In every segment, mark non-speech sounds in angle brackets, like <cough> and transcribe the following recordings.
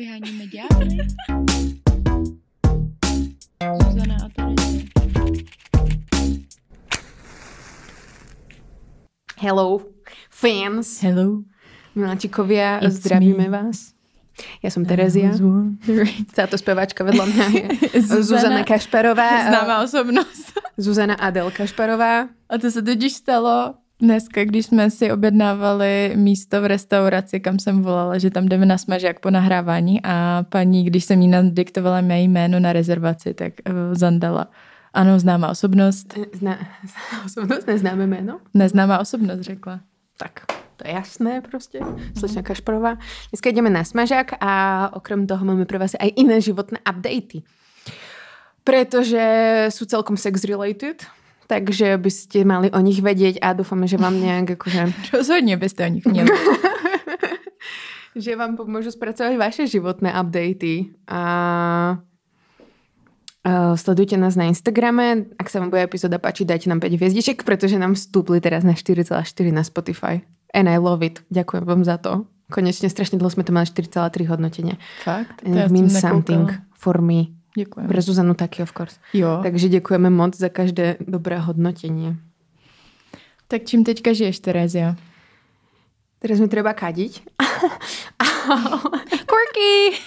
Vyháníme ďábly. Zuzana a Terezie. Hello, fans. Hello. Miláčikovia, It's zdravíme me. vás. Ja som Terezia. Táto speváčka vedľa mňa je Zuzana. Zuzana Kašparová. Známá osobnost. Zuzana Adel Kašparová. A to se totiž stalo dneska, když jsme si objednávali místo v restauraci, kam jsem volala, že tam jdeme na smažák po nahrávání a paní, když jsem jí nadiktovala mé jméno na rezervaci, tak uh, zandala. Ano, známá osobnost. Zna, <laughs> osobnosť neznáme jméno? Neznámá osobnost, řekla. Tak, to je jasné prostě. Slečna Kašparová. Dneska ideme na smažák a okrem toho máme pre vás aj iné životné updaty. Pretože sú celkom sex related, takže by ste mali o nich vedieť a dúfame, že vám nejak <laughs> akože Rozhodně byste o nich měli. <laughs> že vám pomôžu spracovať vaše životné updaty. A uh, sledujte nás na Instagrame. Ak sa vám bude epizóda páčiť, dajte nám 5 hviezdiček, pretože nám vstúpli teraz na 4,4 na Spotify. And I love it. Ďakujem vám za to. Konečne strašne dlho sme to mali 4,3 hodnotenie. Fakt? It means something for me. Děkuji. Pre Zuzanu taky, of course. Jo. Tak, Takže děkujeme moc za každé dobré hodnotenie. tak čím teďka žiješ, Terezia? Teraz mi treba kadiť. <laughs> <laughs> Quirky!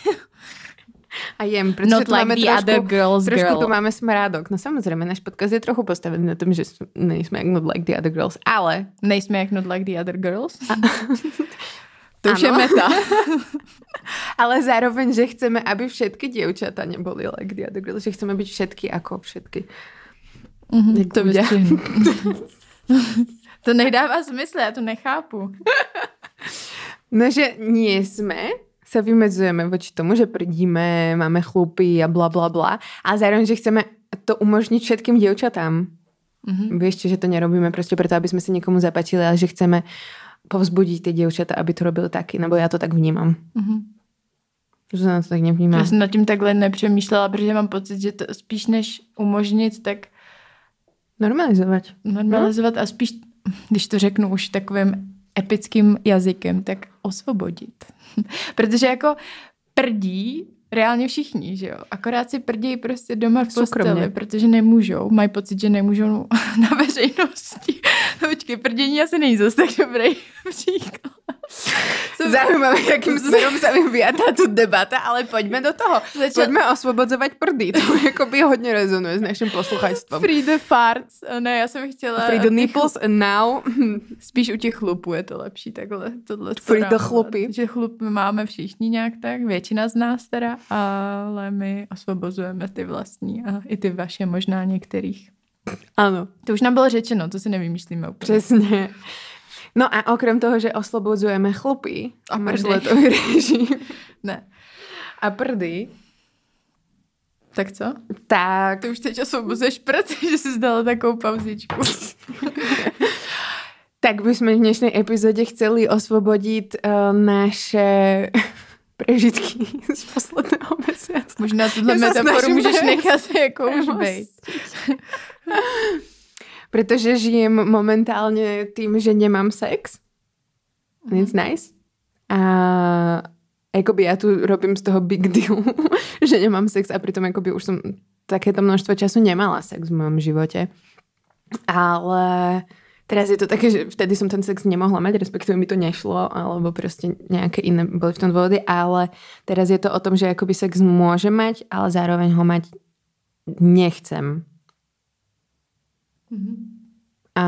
A jem, protože Not tu like máme the trošku, other girls trošku girl. tu máme smrádok. No samozrejme, náš podcast je trochu postavený na tom, že nejsme jak not like the other girls, ale Nejsme jak not like the other girls? <laughs> to už je Ano. meta. <laughs> ale zároveň, že chceme, aby všetky dievčatá neboli like the other girls, že chceme byť všetky ako všetky. Mhm, Jak to vystřihnu. <laughs> to nedává smysl, já to nechápu. <laughs> No, že nie sme, sa vymedzujeme voči tomu, že prdíme, máme chlupy a bla bla bla. A zároveň, že chceme to umožniť všetkým dievčatám. Mhm. Vieš, že to nerobíme prostě preto, aby sme sa niekomu zapáčili, ale že chceme povzbudiť tie dievčata, aby to robili taky, nebo já to tak vnímám. Mhm. Zuzana to tak nevnímá. Já jsem nad tím takhle nepřemýšlela, protože mám pocit, že to spíš než umožnit, tak Normalizovať. normalizovat a spíš, když to řeknu už takovým epickým jazykem, tak osvobodit. <laughs> Protože jako prdí reálně všichni, že jo? Akorát si prdí prostě doma v posteli, Soukromně. protože nemůžou. Mají pocit, že nemůžou <laughs> na veřejnosti. No, <laughs> Počkej, prdění asi není zase tak dobrý <laughs> příklad. Zaujímavé, jakým smerom sa vyvíja táto debata, ale poďme do toho. Začal- Poďme osvobodzovať prdy. To <laughs> jakoby hodně rezonuje s naším posluchačstvom. Free the farts. Ne, já jsem chtěla... Free the nipples and now Spíš u těch chlupů je to lepší takhle. Tohle Free the chlupy. Že chlupy máme všichni nějak tak, většina z nás teda, ale my osvobozujeme ty vlastní a i ty vaše možná některých. Áno, To už nám bylo řečeno, to si nevymýšlíme úplně. přesně. No a okrem toho, že oslobodzujeme chlupy A prdy. mrzletový režim <laughs> Ne. a prdy, Tak co? tak Ty už teď osvobozuješ prd, <laughs> že jsi zdala takovou pauzičku. <laughs> tak by sme v dnešnej epizóde chceli osvobodiť uh, naše prežitky z posledného mesiaca. Možná tuhle metaforu můžeš ne- nechat jako už Premostiť. Bejt. Pretože žijem momentálne tým, že nemám sex. And it's nice. A jakoby ja tu robím z toho big deal, <laughs> že nemám sex a pritom jakoby už som takéto množstvo času nemala sex v mojom živote. Ale teraz je to také, že vtedy som ten sex nemohla mať, respektíve mi to nešlo, alebo prostě nejaké iné boli v tom dôvody, ale teraz je to o tom, že jakoby sex môže mať, ale zároveň ho mať nechcem. Mhm. A...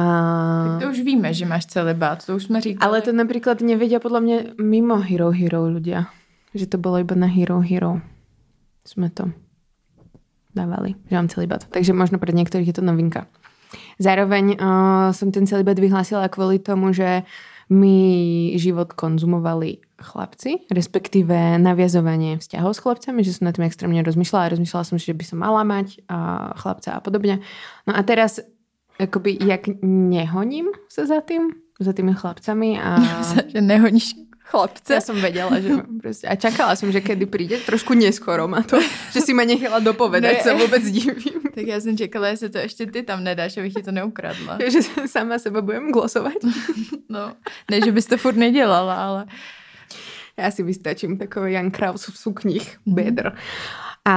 Tak to už víme, že máš celibát, to už jsme říkali. Ale to napríklad nevedia podľa mňa mimo Hero Hero ľudia. Že to bolo iba na Hero Hero. Sme to dávali, že mám celibát. Takže možno pre niektorých je to novinka. Zároveň uh, som ten celibát vyhlásila kvôli tomu, že mi život konzumovali chlapci, respektíve naviazovanie vzťahov s chlapcami, že som na tým extrémne rozmýšľala a rozmýšľala som, že by som mala mať uh, chlapca a podobne. No a teraz akoby jak nehoním sa za tým, za tými chlapcami a <laughs> že nehoníš chlapce. ja som vedela, že <laughs> proste, a čakala som, že kedy príde, trošku neskoro ma to, že si ma nechala dopovedať, Ne. sa vôbec divím. <laughs> Tak já jsem čekala, jestli to ještě ty tam nedáš, abych ti to neukradla. Že sama seba budem glosovať. No, ne, že bys to furt nedělala, ale Já si vystačím takový Jan Kraus v sukních mm-hmm. bedr. A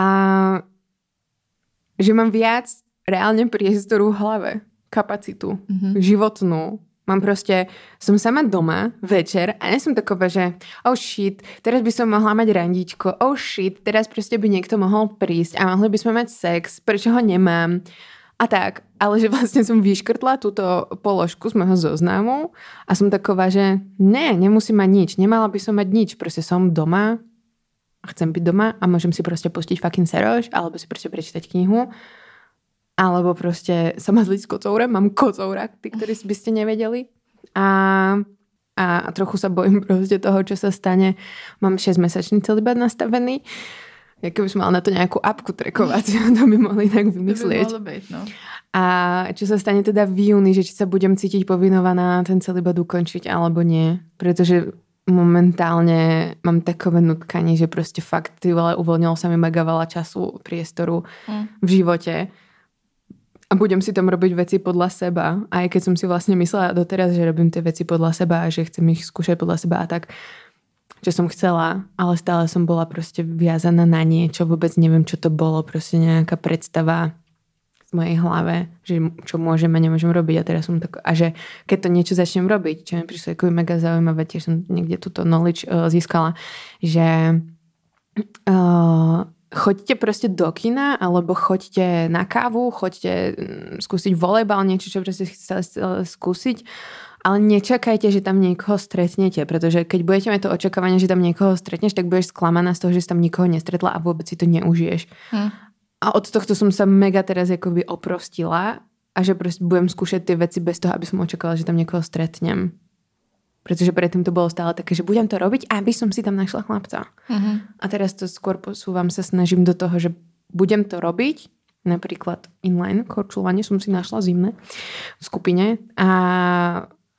že mám viac reálne priestoru v hlave, kapacitu, mm-hmm. životnú, Mám prostě, som sama doma večer a nie som taková, že oh shit, teraz by som mohla mať randíčko, oh shit, teraz prostě by niekto mohol prísť a mohli by sme mať sex, prečo ho nemám a tak. Ale že vlastne som vyškrtla túto položku z môjho zoznamu a som taková, že ne, nemusím mať nič, nemala by som mať nič, prostě som doma a chcem byť doma a môžem si prostě pustiť fucking seroš alebo si prostě prečítať knihu alebo proste sa mazliť s kocourem. Mám kocoura, tí, ktorí by ste nevedeli. A, a trochu sa bojím proste toho, čo sa stane. Mám 6-mesačný celibát nastavený. Ja keby som mal na to nejakú apku trekovaciu, to by mohli tak vymyslieť. To by no. A čo sa stane teda v júni, že či sa budem cítiť povinovaná ten celibát ukončiť alebo nie. Pretože momentálne mám takové nutkanie, že proste fakt ty vole uvoľnilo sa mi mega veľa času, priestoru mm. v živote a budem si tam robiť veci podľa seba. Aj keď som si vlastne myslela doteraz, že robím tie veci podľa seba a že chcem ich skúšať podľa seba a tak, čo som chcela, ale stále som bola proste viazaná na niečo, vôbec neviem, čo to bolo, proste nejaká predstava v mojej hlave, že čo môžem a nemôžem robiť a teraz som tak, a že keď to niečo začnem robiť, čo mi prišlo ako mega zaujímavé, tiež som niekde túto knowledge uh, získala, že uh, choďte proste do kina, alebo choďte na kávu, choďte mm, skúsiť volejbal, niečo, čo proste chcete skúsiť, ale nečakajte, že tam niekoho stretnete, pretože keď budete mať to očakávanie, že tam niekoho stretneš, tak budeš sklamaná z toho, že si tam nikoho nestretla a vôbec si to neužiješ. Hm. A od tohto som sa mega teraz akoby oprostila a že proste budem skúšať tie veci bez toho, aby som očakávala, že tam niekoho stretnem. Pretože predtým to bolo stále také, že budem to robiť, aby som si tam našla chlapca. Uh-huh. A teraz to skôr posúvam sa, snažím do toho, že budem to robiť, napríklad inline korčulovanie som si našla zimné v skupine a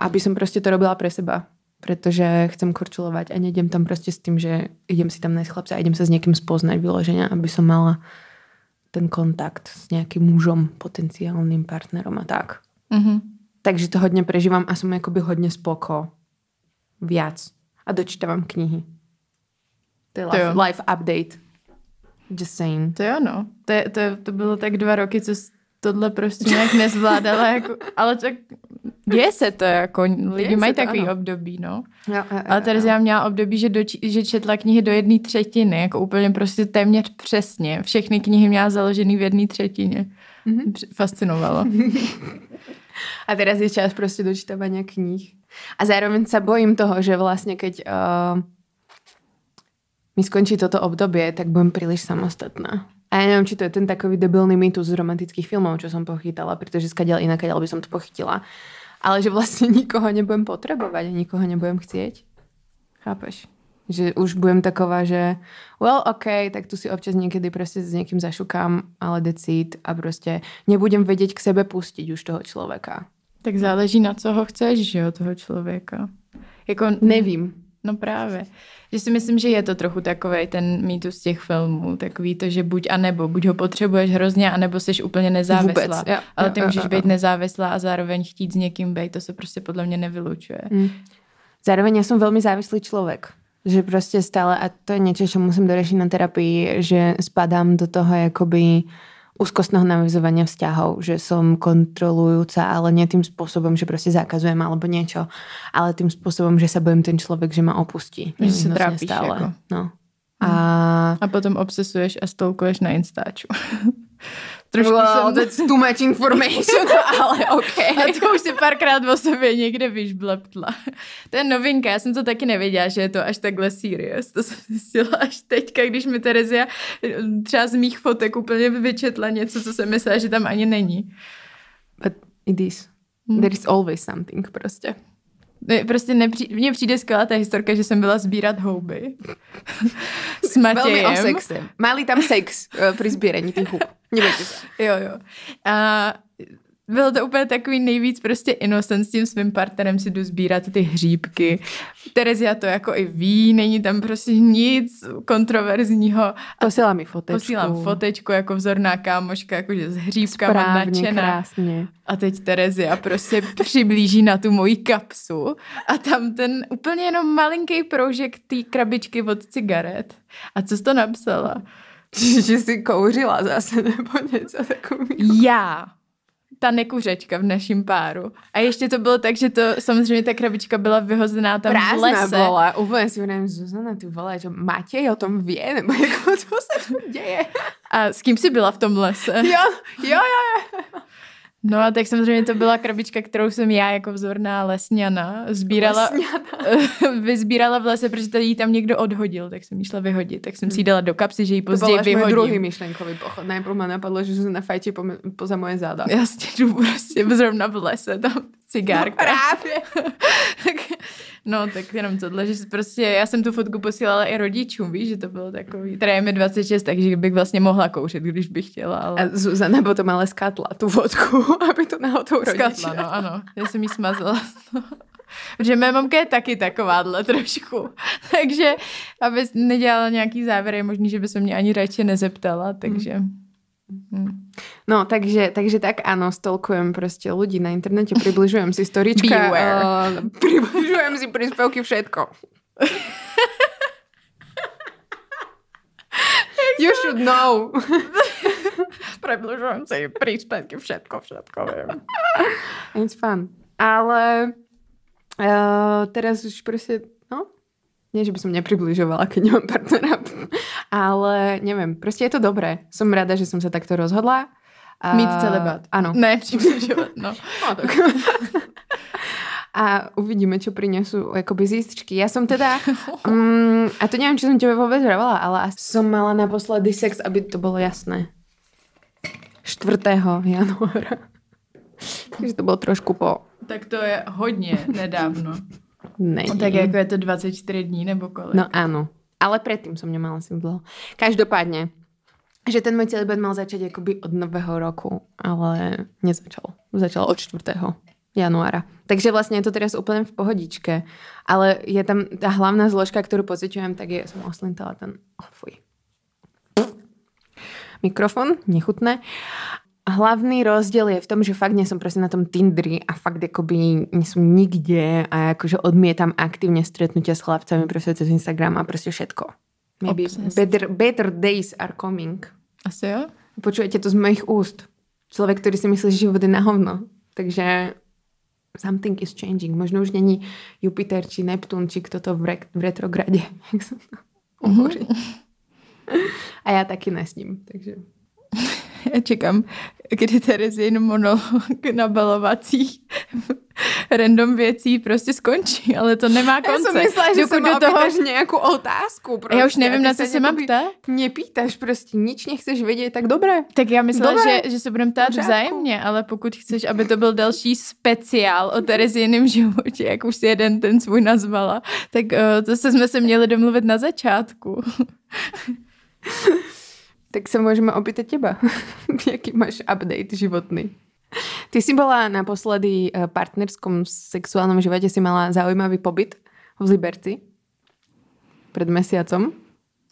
aby som proste to robila pre seba. Pretože chcem korčulovať a nejdem tam proste s tým, že idem si tam nájsť chlapca a idem sa s niekým spoznať vyloženia, aby som mala ten kontakt s nejakým mužom, potenciálnym partnerom a tak. Uh-huh. Takže to hodně prežívam a som akoby hodně spoko viac a dočítavam knihy. To je to life, life update. Just saying. To jo, no. To, je, to, to bylo tak dva roky, co tohle prostě nějak nezvládala, <laughs> jako, ale tak děje se to, jako lidi mají takový ano. období, no. Jo, jo, jo, ale tady já měla období, že, do, že četla knihy do jedné třetiny, jako úplně prostě téměř přesně. Všechny knihy měla založený v jedné třetině. Mm-hmm. Fascinovalo. <laughs> A teraz je čas prostě dočítavania kníh. A zároveň sa bojím toho, že vlastne keď uh, mi skončí toto obdobie, tak budem príliš samostatná. A ja neviem, či to je ten takový debilný mýtus z romantických filmov, čo som pochytala, pretože skadiaľ inak, by som to pochytila. Ale že vlastne <laughs> nikoho nebudem potrebovať a nikoho nebudem chcieť. Chápeš? Že už budem taková, že well, ok, tak tu si občas niekedy proste s niekým zašukám, ale decít a prostě nebudem vedieť k sebe pustiť už toho človeka. Tak záleží na co ho chceš, že jo, toho člověka. Jako, Nevím. No právě. Že si myslím, že je to trochu takový ten mýtus těch filmů, takový to, že buď a nebo, buď ho potřebuješ hrozně, anebo jsi úplně nezávislá. Vůbec, jo, Ale ty jo, můžeš jo, být jo. nezávislá a zároveň chtít s někým být, to se prostě podle mě nevylučuje. Hmm. Zároveň já jsem velmi závislý člověk. Že prostě stále, a to je niečo, čo musím dorešiť na terapii, že spadám do toho jakoby úzkostného navizovania vzťahov, že som kontrolujúca, ale nie tým spôsobom, že proste zakazujem alebo niečo, ale tým spôsobom, že sa bojím ten človek, že ma opustí. Že sa trápiš stále. Jako. No. A... a potom obsesuješ a stolkuješ na Instaču. <laughs> Trošku wow, jsem... that's too much information, <laughs> ale OK. A to už si párkrát o sobě někde vyšbleptla. To je novinka, já jsem to taky nevěděla, že je to až takhle serious. To jsem zjistila až teďka, když mi Terezia třeba z mých fotek úplně vyčetla něco, co jsem myslela, že tam ani není. But it is. Hmm. There is always something prostě. Prostě nepří, mně přijde skvělá ta historka, že jsem byla sbírat houby <laughs> s Matějem. Velmi o sexe. Mali tam sex uh, při sbírání těch hub. Se. Jo, jo. A bylo to úplně takový nejvíc prostě innocent s tím svým partnerem si jdu sbírat ty hříbky. Terezia to jako i ví, není tam prostě nic kontroverzního. Posílá mi fotečku. Posílám fotečku jako vzorná kámoška, jakože s hříbkama Správně, nadšená. krásně. A teď Terezia prostě přiblíží na tu moji kapsu a tam ten úplně jenom malinký proužek té krabičky od cigaret. A co jsi to napsala? <laughs> Že jsi kouřila zase nebo něco takového. Já, ta nekuřečka v našem páru. A ještě to bylo tak, že to samozřejmě ta krabička byla vyhozená tam v Prázdná lese. bola. Úplne si hovorím, Zuzana, ty vole, že Matej o tom vie, nebo jako, co sa tu deje? A s kým jsi byla v tom lese? Jo, jo, jo. No a tak samozřejmě to byla krabička, kterou jsem já jako vzorná lesňana sbírala, <laughs> vyzbírala v lese, protože tady ji tam někdo odhodil, tak jsem ji šla vyhodit. Tak jsem si ji dala do kapsy, že ji To později môj vyhodím. druhý myšlenkový pochod. Najprv ma napadlo, že Zuzana fajčí po, poza moje záda. Jasně, jdu prostě zrovna v lese, tam cigárka. Právě. <laughs> tak, no, tak jenom tohle, že prostě já jsem tu fotku posílala i rodičům, víš, že to bylo takový, teda je mi 26, takže bych vlastně mohla kouřit, když bych chtěla, ale... A Zuzana potom ale skátla tu fotku, <laughs> aby to náhodou rodičia. Skatla, no ano, já jsem jí smazala. <laughs> Protože mé mamka je taky takováhle trošku. Takže, aby nedělala nějaký závěr, je možný, že by se mě ani radši nezeptala, takže... Hm. No, takže, takže tak áno, stolkujem proste ľudí na internete, približujem si storička, uh, približujem si príspevky, všetko. <laughs> you should know. <laughs> Približujem si príspevky, všetko, všetko viem. It's fun. Ale uh, teraz už proste, no, nie, že by som nepribližovala, keď nemám partnera, <laughs> ale neviem, proste je to dobré. Som rada, že som sa takto rozhodla. A, Mít celibát. Áno. Ne, <laughs> přibližovat, no. No, tak. <laughs> A uvidíme, čo prinesú akoby zističky. Ja som teda, um, <laughs> a to neviem, či som tebe vôbec hovorila, ale asi som mala naposledy sex, aby to bolo jasné. 4. januára. Takže to bolo trošku po... Tak to je hodně nedávno. Není. No, tak jako je to 24 dní nebo kolik? No áno. Ale predtým som nemala sex dlho. Každopádne, že ten môj celibát mal začať akoby od nového roku, ale nezačal. Začal od 4. januára. Takže vlastne je to teraz úplne v pohodičke. Ale je tam tá hlavná zložka, ktorú pociťujem, tak je, som oslintala ten... Oh, fuj. Mikrofon, nechutné. Hlavný rozdiel je v tom, že fakt nie som proste na tom Tindri a fakt akoby nie som nikde a akože odmietam aktívne stretnutia s chlapcami proste cez Instagram a proste všetko. Maybe Obsessed. better, better days are coming. Asi jo? Počujete to z mojich úst. Človek, ktorý si myslí, že život je na hovno. Takže something is changing. Možno už není Jupiter, či Neptún, či kto to v, re- v retrograde. <laughs> Jak sa to hovorí. A já taky nesním, takže... <laughs> Já čekám, kdy Terezin monolog nabalovacích <laughs> random věcí prostě skončí, ale to nemá Já konce. jsem myslela, že Dokud se do toho- nějakou otázku. Prostě. Já už nevím, a ty na co se mám ptát. Nepýtaš, prostě nič nechceš vědět, tak dobré. Tak já myslela, Dobré. že, že se budeme ptát vzájemně, ale pokud chceš, aby to byl další speciál o Terezíném životě, jak už si jeden ten svůj nazvala, tak uh, to se jsme se měli domluvit na začátku. <laughs> Tak sa môžeme opýtať teba. <laughs> Jaký máš update životný? <laughs> Ty si bola naposledy v partnerskom sexuálnom živote, si mala zaujímavý pobyt v Liberci pred mesiacom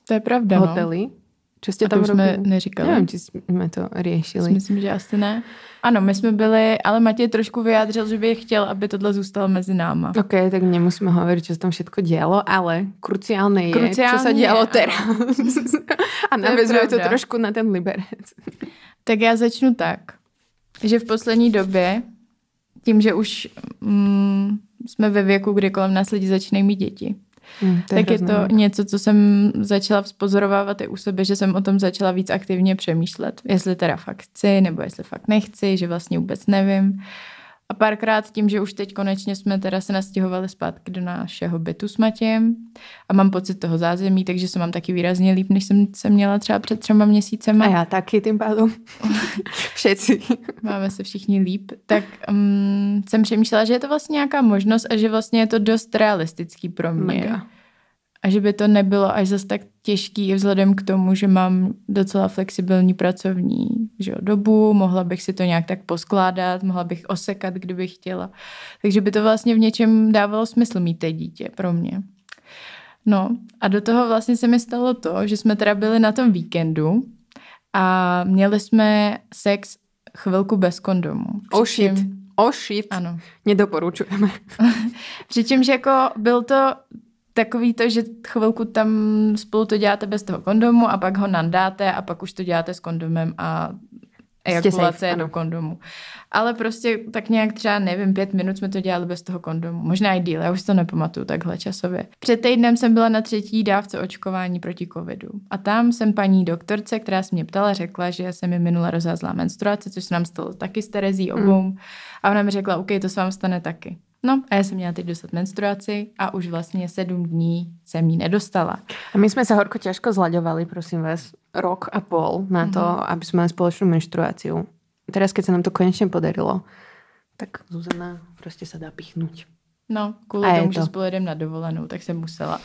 To je pravda, v no. Čo ste to tam jsme robili? neříkali. Nevím, či jsme to riešili. Myslím, že asi ne. Ano, my jsme byli, ale Matěj trošku vyjádřil, že by chtěl, aby tohle zůstalo mezi náma. OK, tak nemusíme hovoriť, čo sa tam všetko dialo, ale kruciálne je, Kruciálne je, dialo áno. teraz. A <laughs> To je navezuje to pravda. trošku na ten Liberec. Tak já začnu tak, že v poslední době, tím, že už mm, jsme ve věku, kdy kolem nás lidi začínají mít děti, Mm, tak je to něco, co jsem začala vzpozorovávat i u sebe, že jsem o tom začala víc aktivně přemýšlet. Jestli teda fakt chci, nebo jestli fakt nechci, že vlastně vůbec nevím. A párkrát tím, že už teď konečně jsme teda se nastěhovali zpátky do našeho bytu s Matějem a mám pocit toho zázemí, takže se mám taky výrazně líp, než jsem se měla třeba před třema měsícema. A já taky tým pádom. <laughs> Všetci. máme se všichni líp, tak um, jsem přemýšlela, že je to vlastně nějaká možnost a že vlastně je to dost realistický pro mě. Mega. A že by to nebylo až zase tak těžký vzhledem k tomu, že mám docela flexibilní pracovní že jo, dobu, mohla bych si to nějak tak poskládat, mohla bych osekat, kdybych chtěla. Takže by to vlastně v něčem dávalo smysl mít té dítě pro mě. No a do toho vlastně se mi stalo to, že jsme teda byli na tom víkendu a měli jsme sex chvilku bez kondomu. Oh shit. Oh shit. Ano. Nedoporučujeme. <laughs> Přičemž jako byl to takový to, že chvilku tam spolu to děláte bez toho kondomu a pak ho nandáte a pak už to děláte s kondomem a ejakulace do kondomu. Ale prostě tak nějak třeba, nevím, pět minut jsme to dělali bez toho kondomu. Možná i díl, já už to nepamatuju takhle časově. Před týdnem jsem byla na třetí dávce očkování proti covidu. A tam jsem paní doktorce, která se mě ptala, řekla, že se mi minule rozházla menstruace, což se nám stalo taky s Terezí obou. Mm. A ona mi řekla, OK, to se vám stane taky. No a já jsem měla teď dostat menstruaci a už vlastně sedm dní jsem jí nedostala. A my jsme se horko těžko zlaďovali, prosím vás, rok a pol na to, mm-hmm. aby jsme mali společnou menstruaci. Teraz, keď se nám to konečně podarilo, tak Zuzana prostě se dá pichnout. No, kvůli tomu, to. že spolu na dovolenou, tak jsem musela.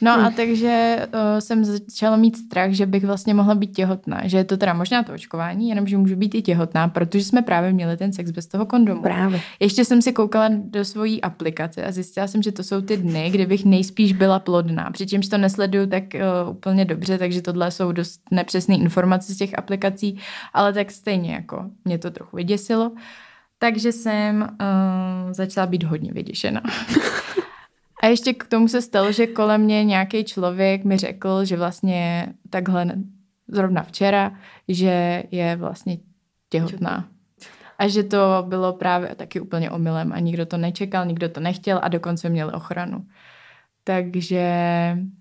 No hmm. a takže uh, jsem začala mít strach, že bych vlastně mohla být těhotná. Že je to teda možná to očkování, jenom že můžu být i těhotná, protože jsme právě měli ten sex bez toho kondomu. Právě. Ještě jsem si koukala do svojí aplikace a zjistila jsem, že to jsou ty dny, kdy bych nejspíš byla plodná. Přičemž to nesleduju tak uh, úplně dobře, takže tohle jsou dost nepřesné informace z těch aplikací, ale tak stejně jako mě to trochu vyděsilo. Takže jsem uh, začala být hodně vyděšená. <laughs> A ještě k tomu se stalo, že kolem mě nějaký člověk mi řekl, že vlastně takhle zrovna včera, že je vlastně těhotná. A že to bylo právě taky úplně omylem a nikdo to nečekal, nikdo to nechtěl a dokonce měl ochranu. Takže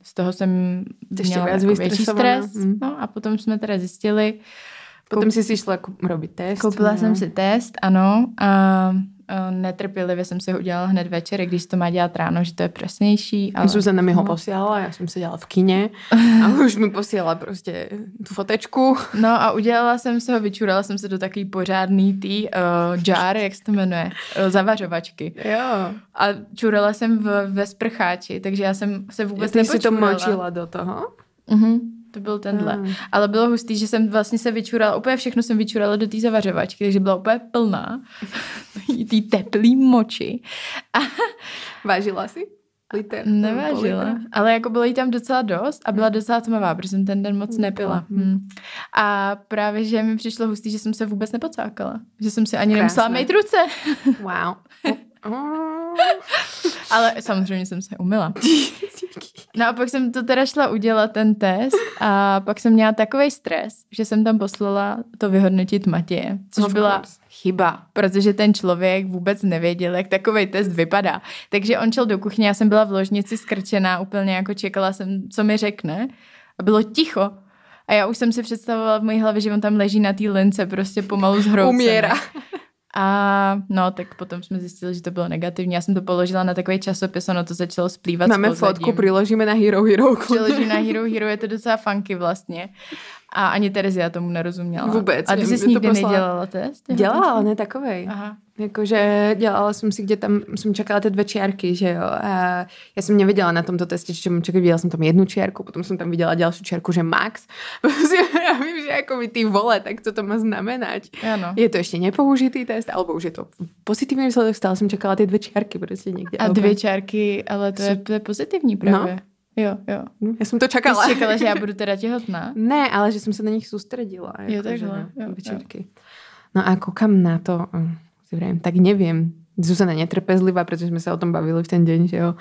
z toho jsem měla jako větší stres. Mm. No a potom jsme teda zjistili. Potom jsi si šla robit test. Koupila no. jsem si test, ano. A netrpělivě jsem si ho udělala hned večer, když to má dělat ráno, že to je přesnější. Ale... Zuzana mi ho posílala, já jsem se dělala v kině a <laughs> už mi posílala prostě tu fotečku. No a udělala jsem se ho, vyčurala jsem se do takový pořádný tý uh, jar, jak se to jmenuje, uh, zavařovačky. Jo. A čurala jsem v, ve sprcháči, takže já jsem se vůbec Ty si to močila do toho? Mhm. To byl tenhle. Mm. Ale bylo hustý, že jsem vlastně se vyčurala, úplně všechno jsem vyčurala do té zavařovačky, takže byla úplně plná. <laughs> Tý teplý moči. A... Vážila si? Liter? <laughs> Nevážila, ale jako bylo jí tam docela dost a byla hmm. docela tmavá, protože jsem ten den moc hmm. nepila. Hmm. A právě, že mi přišlo hustý, že jsem se vůbec nepocákala. Že jsem si ani Krásné. nemusela mít ruce. Wow. <laughs> Ale samozřejmě jsem se umila. No a pak jsem to teda šla udělat ten test a pak jsem měla takový stres, že jsem tam poslala to vyhodnotit Matěje, což of byla course. chyba, protože ten člověk vůbec nevěděl, jak takový test vypadá. Takže on šel do kuchyně, já jsem byla v ložnici skrčená, úplně jako čekala jsem, co mi řekne a bylo ticho. A já už jsem si představovala v mojí hlavě, že on tam leží na té lince, prostě pomalu zhroucený. Uměra. <laughs> A no, tak potom jsme zjistili, že to bylo negativní. Já jsem to položila na takový časopis, ono to začalo splývat Máme fotku, přiložíme na Hero Hero. Přiložím na Hero Hero, je to docela funky vlastně. A ani Terezia tomu nerozuměla. Vůbec. A ty jsi nikdy poslala... nedělala test? Dělala, ale ne takovej. Aha. Jakože dělala jsem si, kde tam jsem čekala ty dvě čiarky, že jo. A já jsem nevěděla na tomto testě, že mám čekat, viděla jsem tam jednu čiarku, potom jsem tam viděla další čiarku, že max. <laughs> já vím, že jako by ty vole, tak co to má znamenat. Ano. Je to ještě nepoužitý test, alebo už je to pozitivní výsledek, stále jsem čekala ty dvě čiarky prostě někde. A dvě čiarky, ale to je, to je pozitivní právě. No. Jo, jo. Hm, já jsem to čekala. Ty čekala, že já budu teda těhotná? <laughs> Ne, ale že jsem se na nich soustředila. Jo, jako, takhle. Jo, večerky. Jo. No a koukám na to, hm, si vrajím, tak nevím. Zuzana netrpezlivá, protože jsme se o tom bavili v ten den, že jo.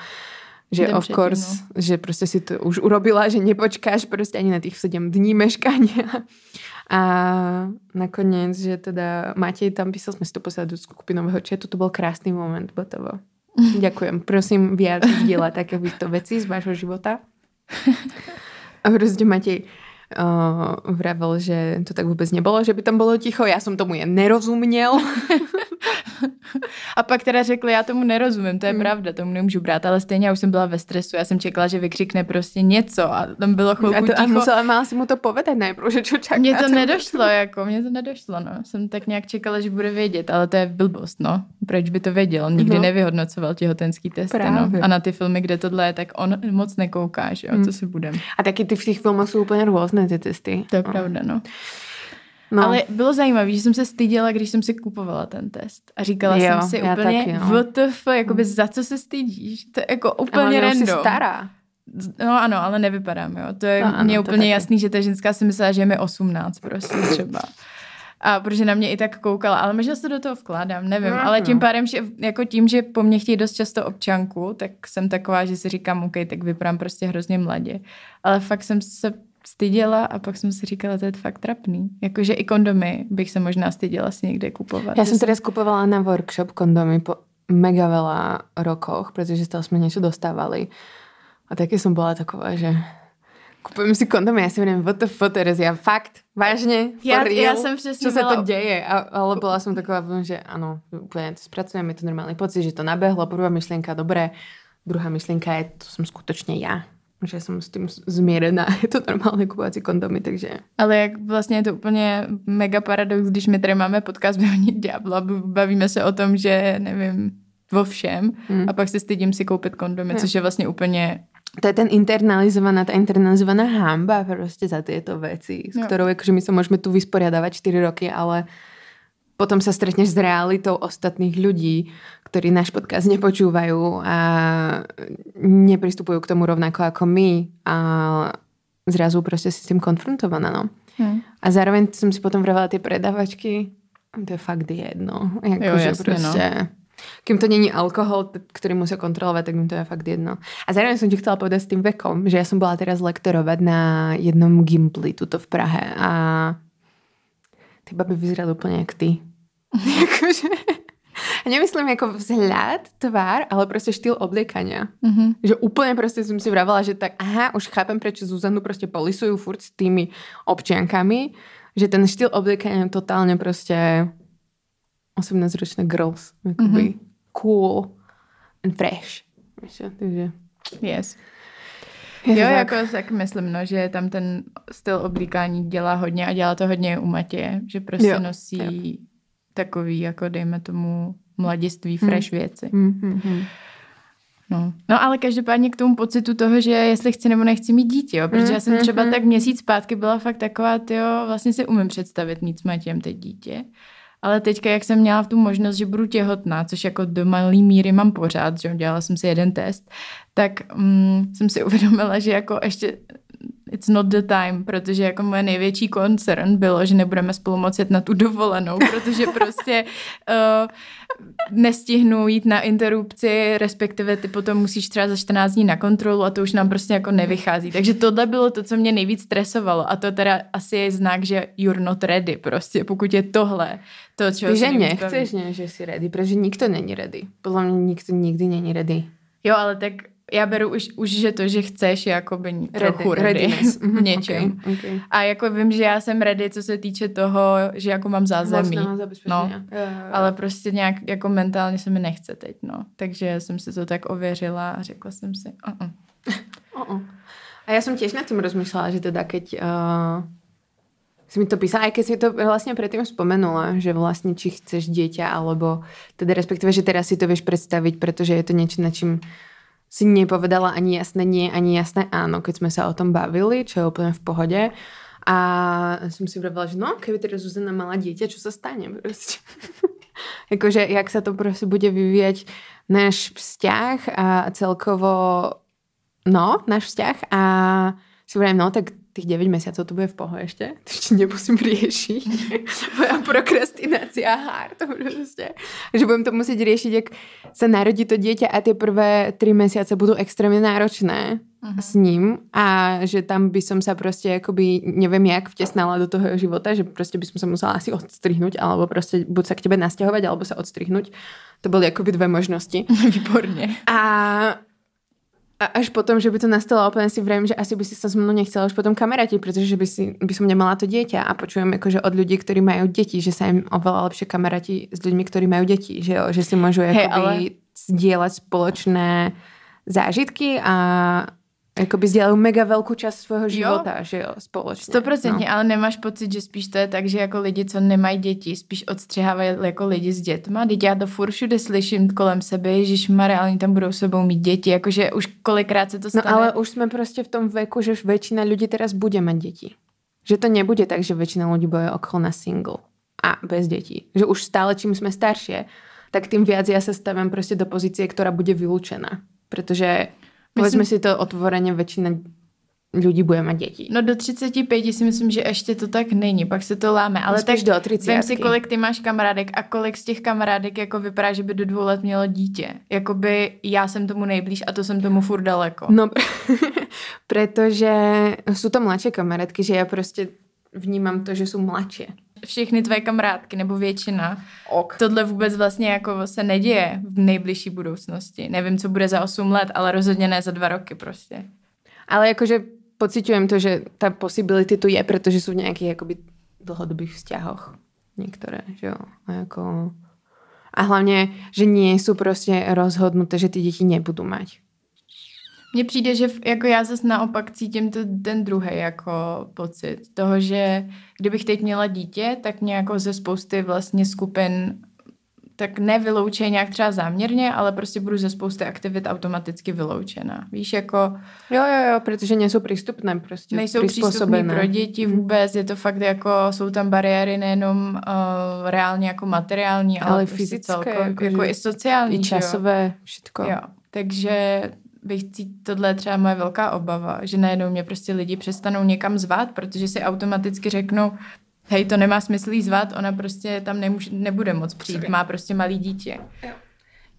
Že of course, no. že prostě si to už urobila, že nepočkáš prostě ani na těch 7 dní meškania. A nakonec, že teda Matěj tam písal, jsme si to poslali do skupinového chatu, to byl krásný moment, botovo. <laughs> Ďakujem. Prosím, viac zdieľať takéto veci z vášho života. A prostě Matej uh, vravel, že to tak vůbec nebylo, že by tam bylo ticho. Já jsem tomu jen nerozuměl. <laughs> A pak teda řekli, já tomu nerozumím, to je Hmm. pravda, tomu nemůžu brát, ale stejně já už jsem byla ve stresu, já jsem čekala, že vykřikne prostě něco a tam bylo A, chvilku to, a ticho. musela, mala si mu to povedať najprv, že čo čaká. Mně to nedošlo, jako, mně to nedošlo, no. Jsem tak nějak čekala, že bude vědět, ale to je blbost, no. Proč by to věděl? On nikdy No. nevyhodnocoval těhotenský testy, no. A na ty filmy, kde tohle je, tak on moc nekouká, že jo, Hmm. co si budem. A taky ty v těch filmoch jsou úplně různé ty testy. To je pravda, no. No. Ale bylo zajímavé, že jsem se styděla, když jsem si kupovala ten test. A říkala Jo, jsem si úplně, taky, no. WTF, jakoby za co se stydíš? To je jako úplně už jsi random. stará. No ano, ale nevypadám, jo. To je No ano, mně to úplně jasný, že ta ženská si myslela, že je mi 18 prostě třeba. A protože na mě i tak koukala, ale možná se do toho vkládám, nevím. No, ale tím no. pádem, že jako tím, že po mně chtějí dost často občanku, tak jsem taková, že si říkám, OK, tak vypadám prostě hrozně mladě. Ale fakt jsem se styděla a pak jsem si říkala, to je fakt trapný. Jakože i kondomy bych se možná styděla si někde kupovat. Ja Že som teraz kupovala na workshop kondomy po mega veľa rokoch, pretože stále sme niečo dostávali. A také som bola taková, že kupujem si kondomy, ja si viem, what the fuck, teraz ja fakt, vážne, for Já- real, já jsem přesně čo sa byla- to deje. A, ale bola som taková, že áno, úplne to spracujem, je to normálny pocit, že to nabehlo, prvá myšlienka, dobré, druhá myšlienka je, to som skutočne ja že som s tým zmierená, <laughs> je to normálne kupovať si kondomy, takže Ale jak vlastně je to úplně mega paradox, když my tady máme podcast <laughs> Běhoní Diabla, bavíme se o tom, že nevím, vo všem Hmm. a pak se stydím si koupit kondomy, Jo. což je vlastně úplně, to je ten internalizovaná, tá internalizovaná hamba proste za tieto veci, s Jo. ktorou akože my sa môžeme tu vysporiadavať 4 roky, ale potom sa stretneš s realitou ostatných ľudí, ktorí náš podcast nepočúvajú a nepristupujú k tomu rovnako ako my a zrazu proste si s tým konfrontovaná, no. hm. A zároveň som si potom vravela tie predavačky, to je fakt jedno. Jako, Jo, jasně, prostě, no. Kým to není alkohol, t- ktorý musia kontrolovať, tak im to je fakt jedno. A zároveň som ti chcela povedať s tým vekom, že ja som bola teraz lektorovať na jednom Gimply tuto v Prahe a ty baby vyzerali úplne jak ty. <laughs> Jakože, nemyslím jako vzhľad, tvár, ale prostě štýl obliekania. Mhm. Že úplne proste som si vravela, že tak aha, už chápem, prečo Zuzanu proste polisujú furt s tými občiankami, že ten štýl obliekania je totálne proste 18-ročné girls. Jakoby Mhm. cool and fresh. Čo, takže... yes. Je Jo, tak. jako tak myslím, no, že tam ten styl oblíkání dělá hodně a dělá to hodně u Matěje, že prostě Jo, nosí takový, jako dejme tomu, mladiství, Hmm. fresh věci. Hm, hm, hm. No. no ale každopádně k tomu pocitu toho, že jestli chci nebo nechci mít dítě, jo, protože já jsem třeba tak měsíc zpátky byla fakt taková, jo, vlastně si umím představit s Matějem teď dítě. Ale teďka, jak jsem měla tu možnost, že budu těhotná, což jako do malý míry mám pořád, že dělala jsem si jeden test, tak mm, jsem si <laughs> uvědomila, že jako ještě it's not the time, protože jako moje největší koncern bylo, že nebudeme spolu moc jet na tu dovolenou, <laughs> protože prostě uh, nestihnu jít na interrupci, respektive ty potom musíš třeba za 14 dní na kontrolu a to už nám prostě jako nevychází. Takže tohle bylo to, co mě nejvíc stresovalo a to teda asi je znak, že you're not ready prostě, pokud je tohle to, čeho že nechceš, ne, že si ready, protože nikto není ready. Podľa mňa nikto nikdy není ready. Jo, ale tak já beru už, už že to, že chceš, je jako by trochu ready, readiness. v <laughs> Mhm, něčem. okay, okay. A jako vím, že já jsem ready, co se týče toho, že jako mám zázemí. Zabezpečenia. No, Jo, jo, jo. Ale prostě nějak jako mentálně se mi nechce teď, no. Takže jsem si to tak ověřila a řekla jsem si, uh-uh. <laughs> Uh-uh. A ja som tiež nad tým rozmýšľala, že teda keď uh, si mi to písala, aj keď si to vlastne predtým spomenula, že vlastne či chceš dieťa, alebo teda respektíve, že teraz si to vieš predstaviť, pretože je to niečo, na čím si nepovedala ani jasné nie, ani jasné áno, keď sme sa o tom bavili, čo je úplne v pohode. A som si vravila, že no, keby teda Zuzana mala dieťa, čo sa stane proste. <laughs> Jakože, jak sa to proste bude vyvíjať náš vzťah a celkovo no, náš vzťah a si hovorím, no tak tých 9 mesiacov to bude v poho ešte. To ešte nemusím riešiť. <laughs> Moja prokrastinácia to proste. Že budem to musieť riešiť, jak sa narodí to dieťa a tie prvé 3 mesiace budú extrémne náročné Mhm. s ním a že tam by som sa proste akoby neviem jak vtesnala do toho života, že proste by som sa musela asi odstrihnúť alebo proste buď sa k tebe nasťahovať alebo sa odstrihnúť. To boli akoby dve možnosti. <laughs> Výborně. A A až potom, že by to nastalo, úplne si vrejím, že asi by si sa so mnou nechcela už potom kamarátiť, pretože by, si, by som nemala to dieťa. A počujem akože od ľudí, ktorí majú deti, že sa im oveľa lepšie kamaráti s ľuďmi, ktorí majú deti, že, jo, že si môžu hey, ale... zdieľať spoločné zážitky a Jakoby sdělají mega velkou část svého života, jo. že jo, společně. Stoprocentně, no. ale nemáš pocit, že spíš to je tak, že jako lidi, co nemají děti, spíš odstřihávají jako lidi s dětma. Teď já to furt všude slyším kolem sebe, Ježíš Maria, oni tam budou sebou mít děti, jakože už kolikrát se to stane. No ale už jsme prostě v tom věku, že většina lidí teraz bude mít děti. Že to nebude tak, že většina lidí bude okolo na single a bez dětí. Že už stále, čím jsme starší, tak tým viac ja sa stavím prostě do pozície, ktorá bude vylúčená. Protože Povedzme si to otvoreně, většina lidí bude mít děti. No do 35 si myslím, že ještě to tak není, pak se to láme. Ale tak do 30. Vem si, kolik ty máš kamarádek a kolik z těch kamarádek jako vypadá, že by do dvou let mělo dítě. Jakoby já jsem tomu nejblíž a to jsem tomu furt daleko. No, <laughs> protože jsou to mladší kamarádky, že já prostě vnímám to, že jsou mladší všechny tvé kamarádky, nebo většina. Ok. Tohle vůbec vlastně jako se neděje v nejbližší budoucnosti. Nevím, co bude za 8 let, ale rozhodně ne za dva roky prostě. Ale jakože pocitujem to, že ta possibility tu je, protože jsou v nějakých jakoby dlhodobých vzťahoch. Některé, že jo. A jako... A hlavně, že nie jsou prostě rozhodnuté, že ty děti nebudou mať. Mně přijde, že jako já zase naopak cítím to, ten druhý jako pocit toho, že kdybych teď měla dítě, tak mě jako ze spousty vlastně skupin tak nevyloučí nějak třeba záměrně, ale prostě budu ze spousty aktivit automaticky vyloučena. Víš, jako... Jo, jo, jo, protože nejsou přístupné prostě. Nejsou přístupné pro děti mhm. vůbec, je to fakt jako, jsou tam bariéry nejenom uh, reálně jako materiální, ale, ale prostě fyzické, celko, jako, jako i sociální. I časové, všetko. Jo, takže bych cít, tohle je třeba moje velká obava, že najednou mě prostě lidi přestanou někam zvát, protože si automaticky řeknou, hej, to nemá smysl jí zvát, ona prostě tam nemůže, nebude moc přijít, má prostě malý dítě.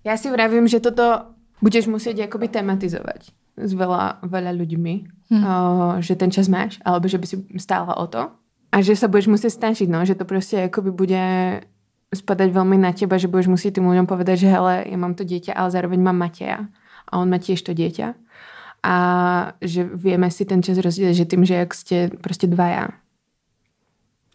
Já si vravím, že toto budeš muset jakoby tematizovat s veľa, veľa ľuďmi, hmm. o, že ten čas máš, alebo že by si stála o to a že sa budeš muset snažit, no, že to prostě jakoby bude spadať veľmi na teba, že budeš musieť tým ľuďom povedať, že hele, ja mám to dieťa, ale zároveň mám Mateja a on má tiež to dieťa. A že vieme si ten čas rozdílet, že tým, že jak ste prostě dvaja.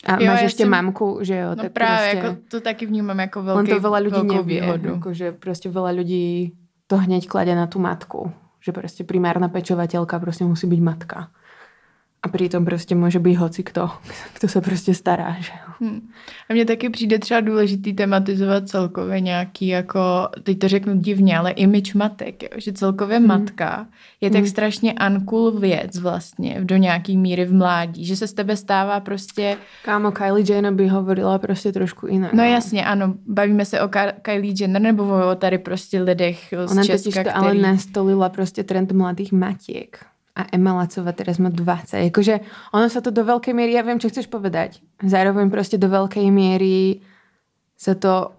A jo, máš ještě jsem... mamku, že jo. No tak právě, prostě... jako to taky vnímám jako velký, on to veľa ľudí nevie, výhodu. Jako, že prostě veľa ľudí to hneď klade na tu matku. Že prostě primárna pečovateľka prostě musí být matka. A přitom prostě může být hoci kto, kdo se prostě stará. Že? Hmm. A mně taky přijde třeba důležitý tematizovat celkově nějaký, jako, teď to řeknu divně, ale image matek, jo? že celkově hmm. matka je tak hmm. strašně uncool věc vlastně do nějaký míry v mládí, že se z tebe stává prostě... Kámo, Kylie Jenner by hovorila prostě trošku jinak. No, no jasně, ano, bavíme se o Kylie Jenner nebo o tady prostě lidech z Ona Česka, který... to ale nastolila prostě trend mladých matiek a Emma Lacová teraz má 20. Jakože ono sa to do veľkej miery, ja viem, čo chceš povedať. Zároveň prostě do veľkej miery sa to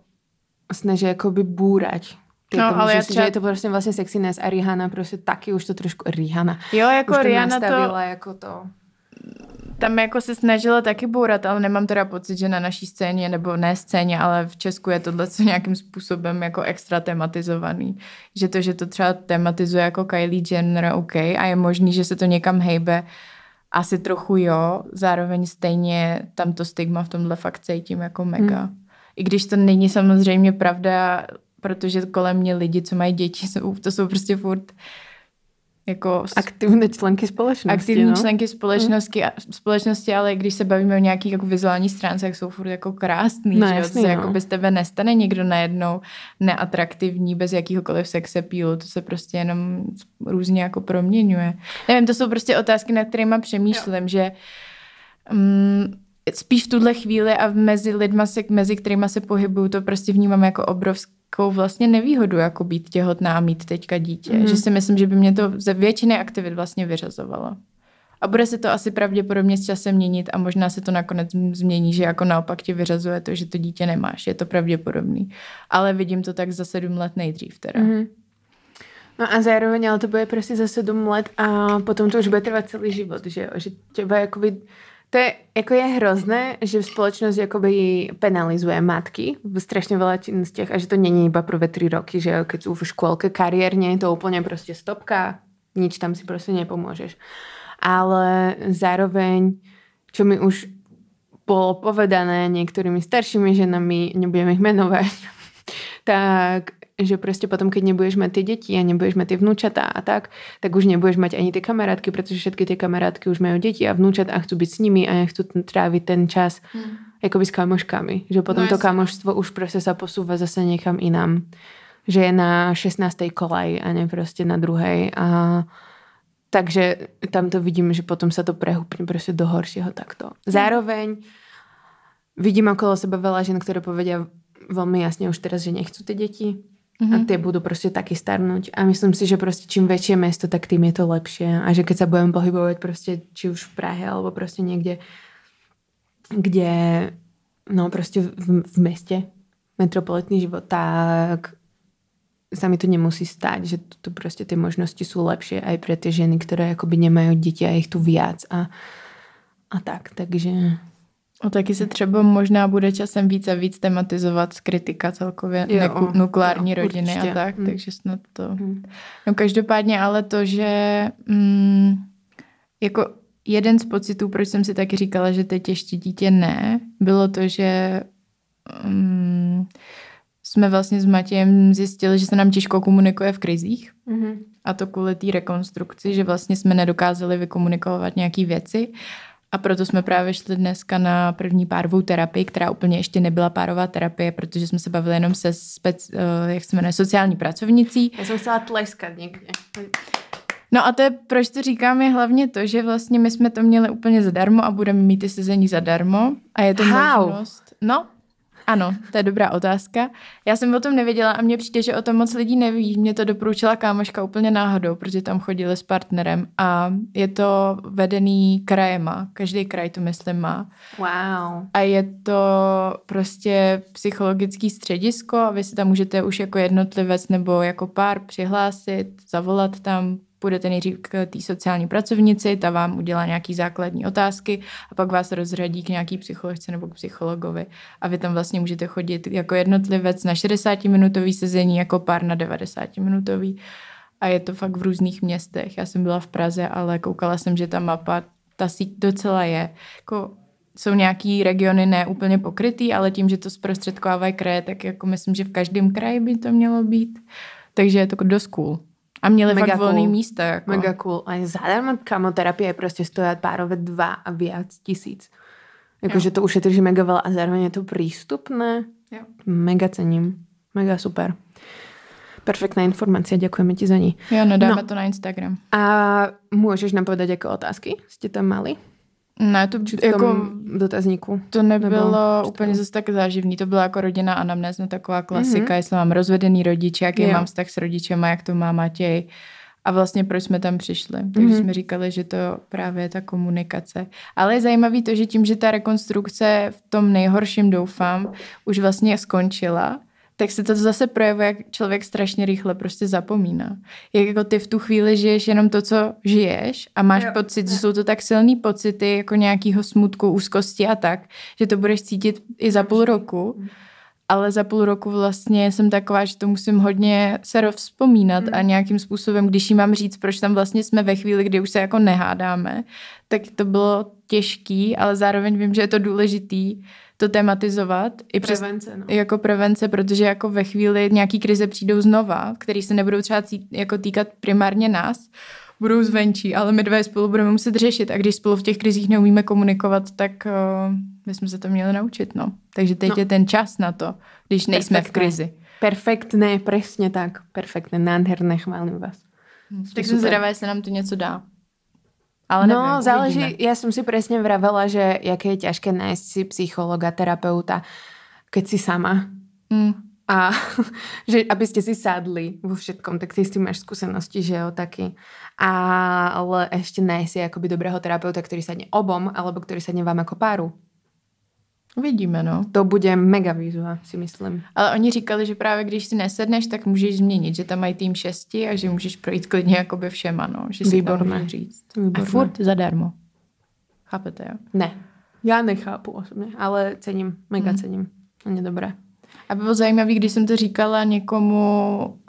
snaží jakoby búrať. No, tomu, ale že, třeba... že je to prostě vlastně sexiness a Rihanna prostě taky už to trošku Rihanna. Jo, jako už to Rihanna to... jako to tam jako se snažila taky bourat, ale nemám teda pocit, že na naší scéně, nebo ne scéně, ale v Česku je tohle co nějakým způsobem jako extra tematizovaný. Že to, že to třeba tematizuje jako Kylie Jenner, OK, a je možný, že se to někam hejbe, asi trochu jo, zároveň stejně tam to stigma v tomhle fakt cítím jako mega. Hmm. I když to není samozřejmě pravda, protože kolem mě lidi, co mají děti, jsou, to jsou prostě furt jako aktivní členky společnosti. Aktivní no? členky společnosti, hmm. společnosti, ale když se bavíme o nějaký jako vizuální stránce, tak jsou furt jako krásný, no, že jasný, se no. jako bez tebe nestane někdo najednou neatraktivní, bez jakýhokoliv sex appealu, to se prostě jenom různě jako proměňuje. Nevím, to jsou prostě otázky, na kterými přemýšlím, jo. že um, spíš v tuhle chvíli a mezi lidma, se, mezi kterými se pohybuju, to prostě vnímám jako obrovskou vlastně nevýhodu, jako být těhotná a mít teďka dítě. Mm. Že si myslím, že by mě to ze většiny aktivit vlastně vyřazovalo. A bude se to asi pravděpodobně s časem měnit a možná se to nakonec změní, že jako naopak ti vyřazuje to, že to dítě nemáš. Je to pravděpodobný. Ale vidím to tak za sedm let nejdřív teda. Mm. No a zároveň, ale to bude prostě za sedm let a potom to už bude trvat celý život, že jo? Že těba jakoby to je, jako je hrozné, že společnost jakoby penalizuje matky v strašně veľa činnostiach a že to není iba prvé tři roky, že keď jsou v školke kariérně, to úplně prostě stopka, Nič tam si prostě nepomôžeš. Ale zároveň, čo mi už bolo povedané niektorými staršími ženami, nebudeme ich menovať, <laughs> tak že prostě potom, keď nebudeš mať ty deti a nebudeš mať ty vnúčatá a tak, tak už nebudeš mať ani ty kamarátky, protože všetky ty kamarátky už majú deti a vnúčat a chcú byť s nimi a nechcú tráviť ten čas hmm. jakoby s kamoškami. Že potom no, to kamoštvo už prostě sa posúva zase někam inám. Že je na 16. kolej a ne prostě na druhej. A takže tam to vidím, že potom sa to prehupne prostě do horšieho takto. Zároveň vidím okolo sebe veľa žen, ktoré povedia veľmi jasne už teraz, že nechcú ty deti Mm-hmm. A tie budú prostě taky starnúť. A myslím si, že prostě čím väčšie mesto, tak tým je to lepšie. A že keď sa budeme pohybovať prostě či už v Prahe, alebo prostě někde, kde no prostě v, v meste, metropolitný život, tak sa mi to nemusí stať, že tu, tu prostě ty možnosti sú lepšie aj pre tie ženy, ktoré akoby nemajú deti a ich tu viac a, a tak, takže... O taky se třeba možná bude časem víc a víc tematizovat kritika celkově jo, neku, nukleární jo, rodiny určitě. a tak, hmm. takže snad to... Hmm. No každopádně ale to, že mm, jako jeden z pocitů, proč jsem si taky říkala, že teď ještě dítě ne, bylo to, že mm, jsme vlastně s Matějem zjistili, že se nám těžko komunikuje v krizích. Mm-hmm. A to kvůli té rekonstrukci, že vlastně jsme nedokázali vykomunikovat nějaké věci. A proto jsme právě šli dneska na první párovou terapii, která úplně ještě nebyla párová terapie, protože jsme se bavili jenom se spec, uh, jak se jmenuje, sociální pracovnicí. Já jsem chtěla tleskat někde. No a to je, proč to říkám, je hlavně to, že vlastně my jsme to měli úplně zadarmo a budeme mít ty sezení zadarmo. A je to How? možnost. No, ano, to je dobrá otázka. Já jsem o tom nevěděla a mně přijde, že o tom moc lidí neví. Mě to doporučila kámoška úplně náhodou, protože tam chodili s partnerem a je to vedený krajema. Každý kraj to, myslím, má. Wow. A je to prostě psychologický středisko a vy si tam můžete už jako jednotlivec nebo jako pár přihlásit, zavolat tam, půjdete nejdřív k té sociální pracovnici, ta vám udělá nějaký základní otázky a pak vás rozřadí k nějaký psycholožce nebo k psychologovi. A vy tam vlastně můžete chodit jako jednotlivec na 60-minutový sezení, jako pár na 90-minutový. A je to fakt v různých městech. Já jsem byla v Praze, ale koukala jsem, že ta mapa, ta síť docela je. Jako jsou nějaký regiony ne úplně pokrytý, ale tím, že to zprostředkovávají kraje, tak jako myslím, že v každém kraji by to mělo být. Takže je to dost cool. A měli Mega fakt volný cool. místa. Jako. Mega cool. A zadarmo kamoterapie prostě stojí párové dva a víc tisíc. Jakože to ušetří mega veľa a zároveň je to prístupné. Jo. Mega cením. Mega super. Perfektná informace, děkujeme ti za ní. Jo, no dáme no. to na Instagram. A můžeš nám povedať, jako otázky jste tam mali? Ne, to Či v jako, tom dotazníku. To nebylo nebo úplně zase tak záživný, to byla jako rodina anamnéz, no taková klasika, mm-hmm. jestli mám rozvedený rodiče, jaký jo. mám vztah s rodičem a jak to má Matěj. A vlastně proč jsme tam přišli. Takže mm-hmm. jsme říkali, že to právě je ta komunikace. Ale je zajímavý to, že tím, že ta rekonstrukce v tom nejhorším doufám, už vlastně skončila, tak se to zase projevuje, jak člověk strašně rychle prostě zapomíná. Jak jako ty v tu chvíli žiješ jenom to, co žiješ a máš jo. pocit, že jsou to tak silný pocity jako nějakýho smutku, úzkosti a tak, že to budeš cítit i za půl roku. Ale za půl roku vlastně jsem taková, že to musím hodně se rozpomínat mm. a nějakým způsobem, když jí mám říct, proč tam vlastně jsme ve chvíli, kdy už se jako nehádáme, tak to bylo těžký, ale zároveň vím, že je to důležitý, to tematizovat. I přes, prevence, no. Jako prevence, protože jako ve chvíli nějaký krize přijdou znova, který se nebudou třeba cí, jako týkat primárně nás, budou zvenčí, ale my dva spolu budeme muset řešit a když spolu v těch krizích neumíme komunikovat, tak uh, my jsme se to měli naučit, no. Takže teď no. je ten čas na to, když nejsme Perfektné. v krizi. Perfektné, přesně tak. Perfektné, nádherné, chválím vás. Hm, tak jsem zvědavá, jestli nám to něco dá. Ale neviem, no, záleží, uvidíme. ja som si presne vravela, že jaké je ťažké nájsť si psychologa, terapeuta, keď si sama. Mm. A <laughs> že aby ste si sadli vo všetkom, tak ty s tým máš skúsenosti, že jo, taky. A, ale ešte nájsť si akoby dobrého terapeuta, ktorý sadne obom, alebo ktorý sadne vám ako páru. Uvidíme, no. To bude mega výzva, si myslím. Ale oni říkali, že právě když si nesedneš, tak můžeš změnit, že tam mají tým šesti a že můžeš projít klidně jakoby všema, no. Že si Výborné. tam říct. Výborné. A furt zadarmo. Chápete, jo? Ne. Já nechápu osobně, ale cením, mega hmm. cením. Je dobré. A bylo zajímavé, když jsem to říkala někomu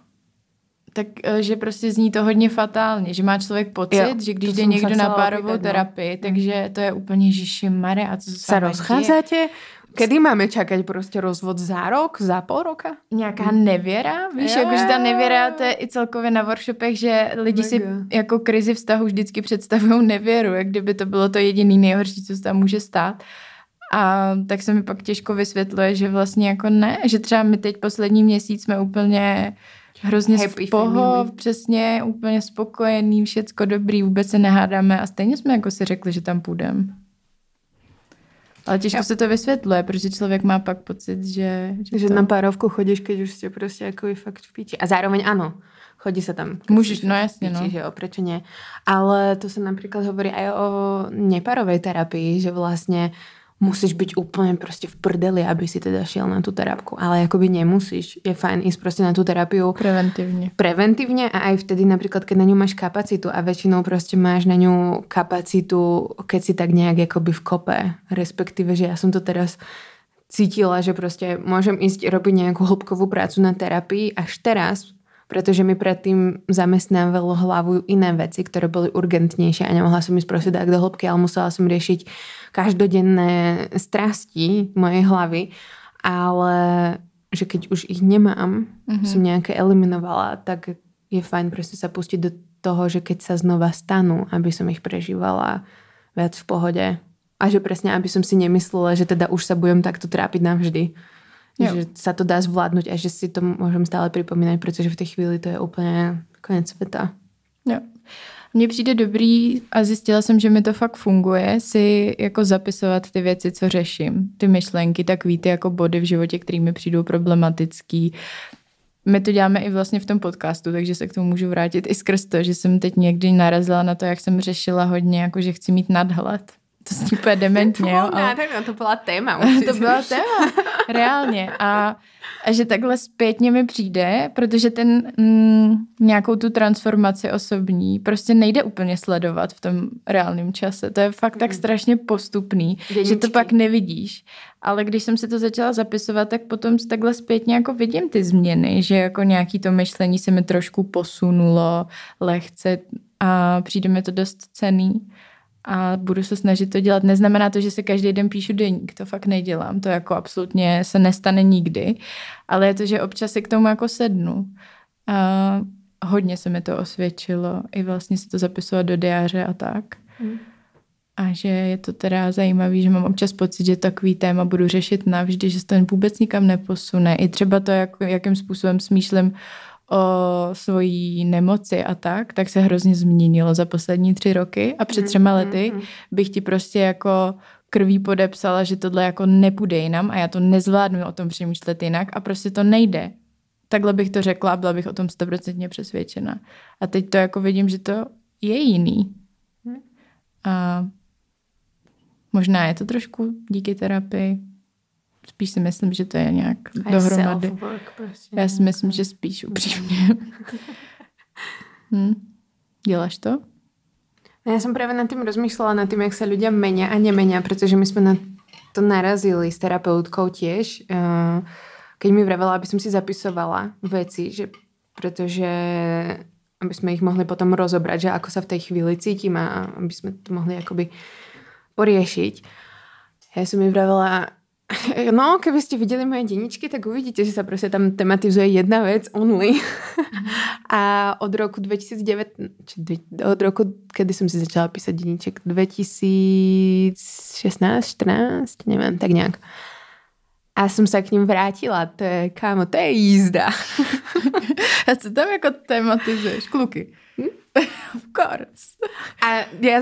tak eh, že prostě zní to hodně fatálně, že má člověk pocit, Jo, že když jde někdo na párovou no. terapii, takže to je úplně žiši mare a co se rozchádzate? Kedy máme čakať prostě rozvod za rok, za pol roka? Nějaká nevěra, víš, Jo, jakože ta nevěra, to je i celkově na workshopech, že lidi si Mega. jako krizi vztahu vždycky představují nevěru, jak kdyby to bylo to jediný nejhorší, co se tam může stát. A tak se mi pak těžko vysvětluje, že vlastně jako ne, že třeba my teď poslední měsíc jsme úplně hrozně Happy family. přesně, úplně spokojený, všecko dobrý, vůbec se nehádáme a stejně jsme jako si řekli, že tam půjdeme. Ale těžko se to vysvětluje, protože člověk má pak pocit, že... Že to... na párovku chodíš, keď už ste prostě jako fakt v píči. A zároveň áno, chodí sa tam. Můžeš, no jasně, no. píči, Že jo, prečo nie? Ale to sa napríklad hovorí aj o neparovej terapii, že vlastne musíš byť úplne proste v prdeli, aby si teda šiel na tú terapku. Ale akoby nemusíš. Je fajn ísť proste na tú terapiu Preventivně. preventívne a aj vtedy napríklad, keď na ňu máš kapacitu a väčšinou proste máš na ňu kapacitu, keď si tak nejak akoby v kope. Respektíve, že ja som to teraz cítila, že proste môžem ísť robiť nejakú hĺbkovú prácu na terapii až teraz, pretože mi predtým zamestnávalo hlavu iné veci, ktoré boli urgentnejšie a nemohla som ísť proste tak do hĺbky, ale musela som riešiť každodenné strasti mojej hlavy, ale že keď už ich nemám, mm-hmm. som nejaké eliminovala, tak je fajn proste sa pustiť do toho, že keď sa znova stanú, aby som ich prežívala viac v pohode. A že presne, aby som si nemyslela, že teda už sa budem takto trápiť navždy. Jo. Že sa to dá zvládnuť a že si to môžem stále pripomínať, pretože v tej chvíli to je úplne konec sveta. Jo. Mně přijde dobrý a zjistila jsem, že mi to fakt funguje, si jako zapisovat ty věci, co řeším. Ty myšlenky, takový ty jako body v životě, které mi přijdou problematický. My to děláme i vlastně v tom podcastu, takže se k tomu můžu vrátit i skrz to, že jsem teď někdy narazila na to, jak jsem řešila hodně, jako že chci mít nadhled. To zní úplně dementně, jo, ale... nádherná, to bola téma. to byla <laughs> téma, reálně. A, a že takhle zpětně mi přijde, protože ten mm, nějakou tu transformaci osobní prostě nejde úplně sledovat v tom reálném čase. To je fakt tak strašně postupný, že to pak nevidíš. Ale když jsem si to začala zapisovat, tak potom takhle zpětně jako vidím ty změny, že jako nějaký to myšlení se mi trošku posunulo lehce a přijde mi to dost cený a budu se snažit to dělat. Neznamená to, že se každý den píšu deník, to fakt nedělám, to jako absolutně se nestane nikdy, ale je to, že občas si k tomu jako sednu. A hodně se mi to osvědčilo, i vlastně si to zapisovat do diáře a tak. Mm. A že je to teda zajímavý, že mám občas pocit, že takový téma budu řešit navždy, že se to vůbec nikam neposune. I třeba to, jak, jakým způsobem smýšlím o svojí nemoci a tak, tak se hrozně změnilo za poslední tři roky a před třema lety bych ti prostě jako krví podepsala, že tohle jako nepůjde jinam a já to nezvládnu o tom přemýšlet jinak a prostě to nejde. Takhle bych to řekla a byla bych o tom stoprocentně přesvědčena. A teď to jako vidím, že to je jiný. A možná je to trošku díky terapii. Spíš si myslím, že to je nějak Aj dohromady. prostě. Já si myslím, že spíš upřímně. <laughs> hm. Děláš to? No Ja som práve nad tým rozmýšľala, nad tým, jak sa ľudia menia a nemenia, pretože my sme na to narazili s terapeutkou tiež. eh, Keď mi vravela, aby som si zapisovala veci, že pretože aby sme ich mohli potom rozobrať, že ako sa v tej chvíli cítim a aby sme to mohli akoby poriešiť. Ja som mi vravela, <laughs> no, keby ste videli moje deničky, tak uvidíte, že sa proste tam tematizuje jedna vec, only. <laughs> A od roku 2009, či dve- od roku, kedy som si začala písať deníček, 2016, 14, neviem, tak nejak. A som sa k ním vrátila, to je, kámo, to je jízda. <laughs> A co tam jako tematizuješ? Kluky. Hm? of course. A ja...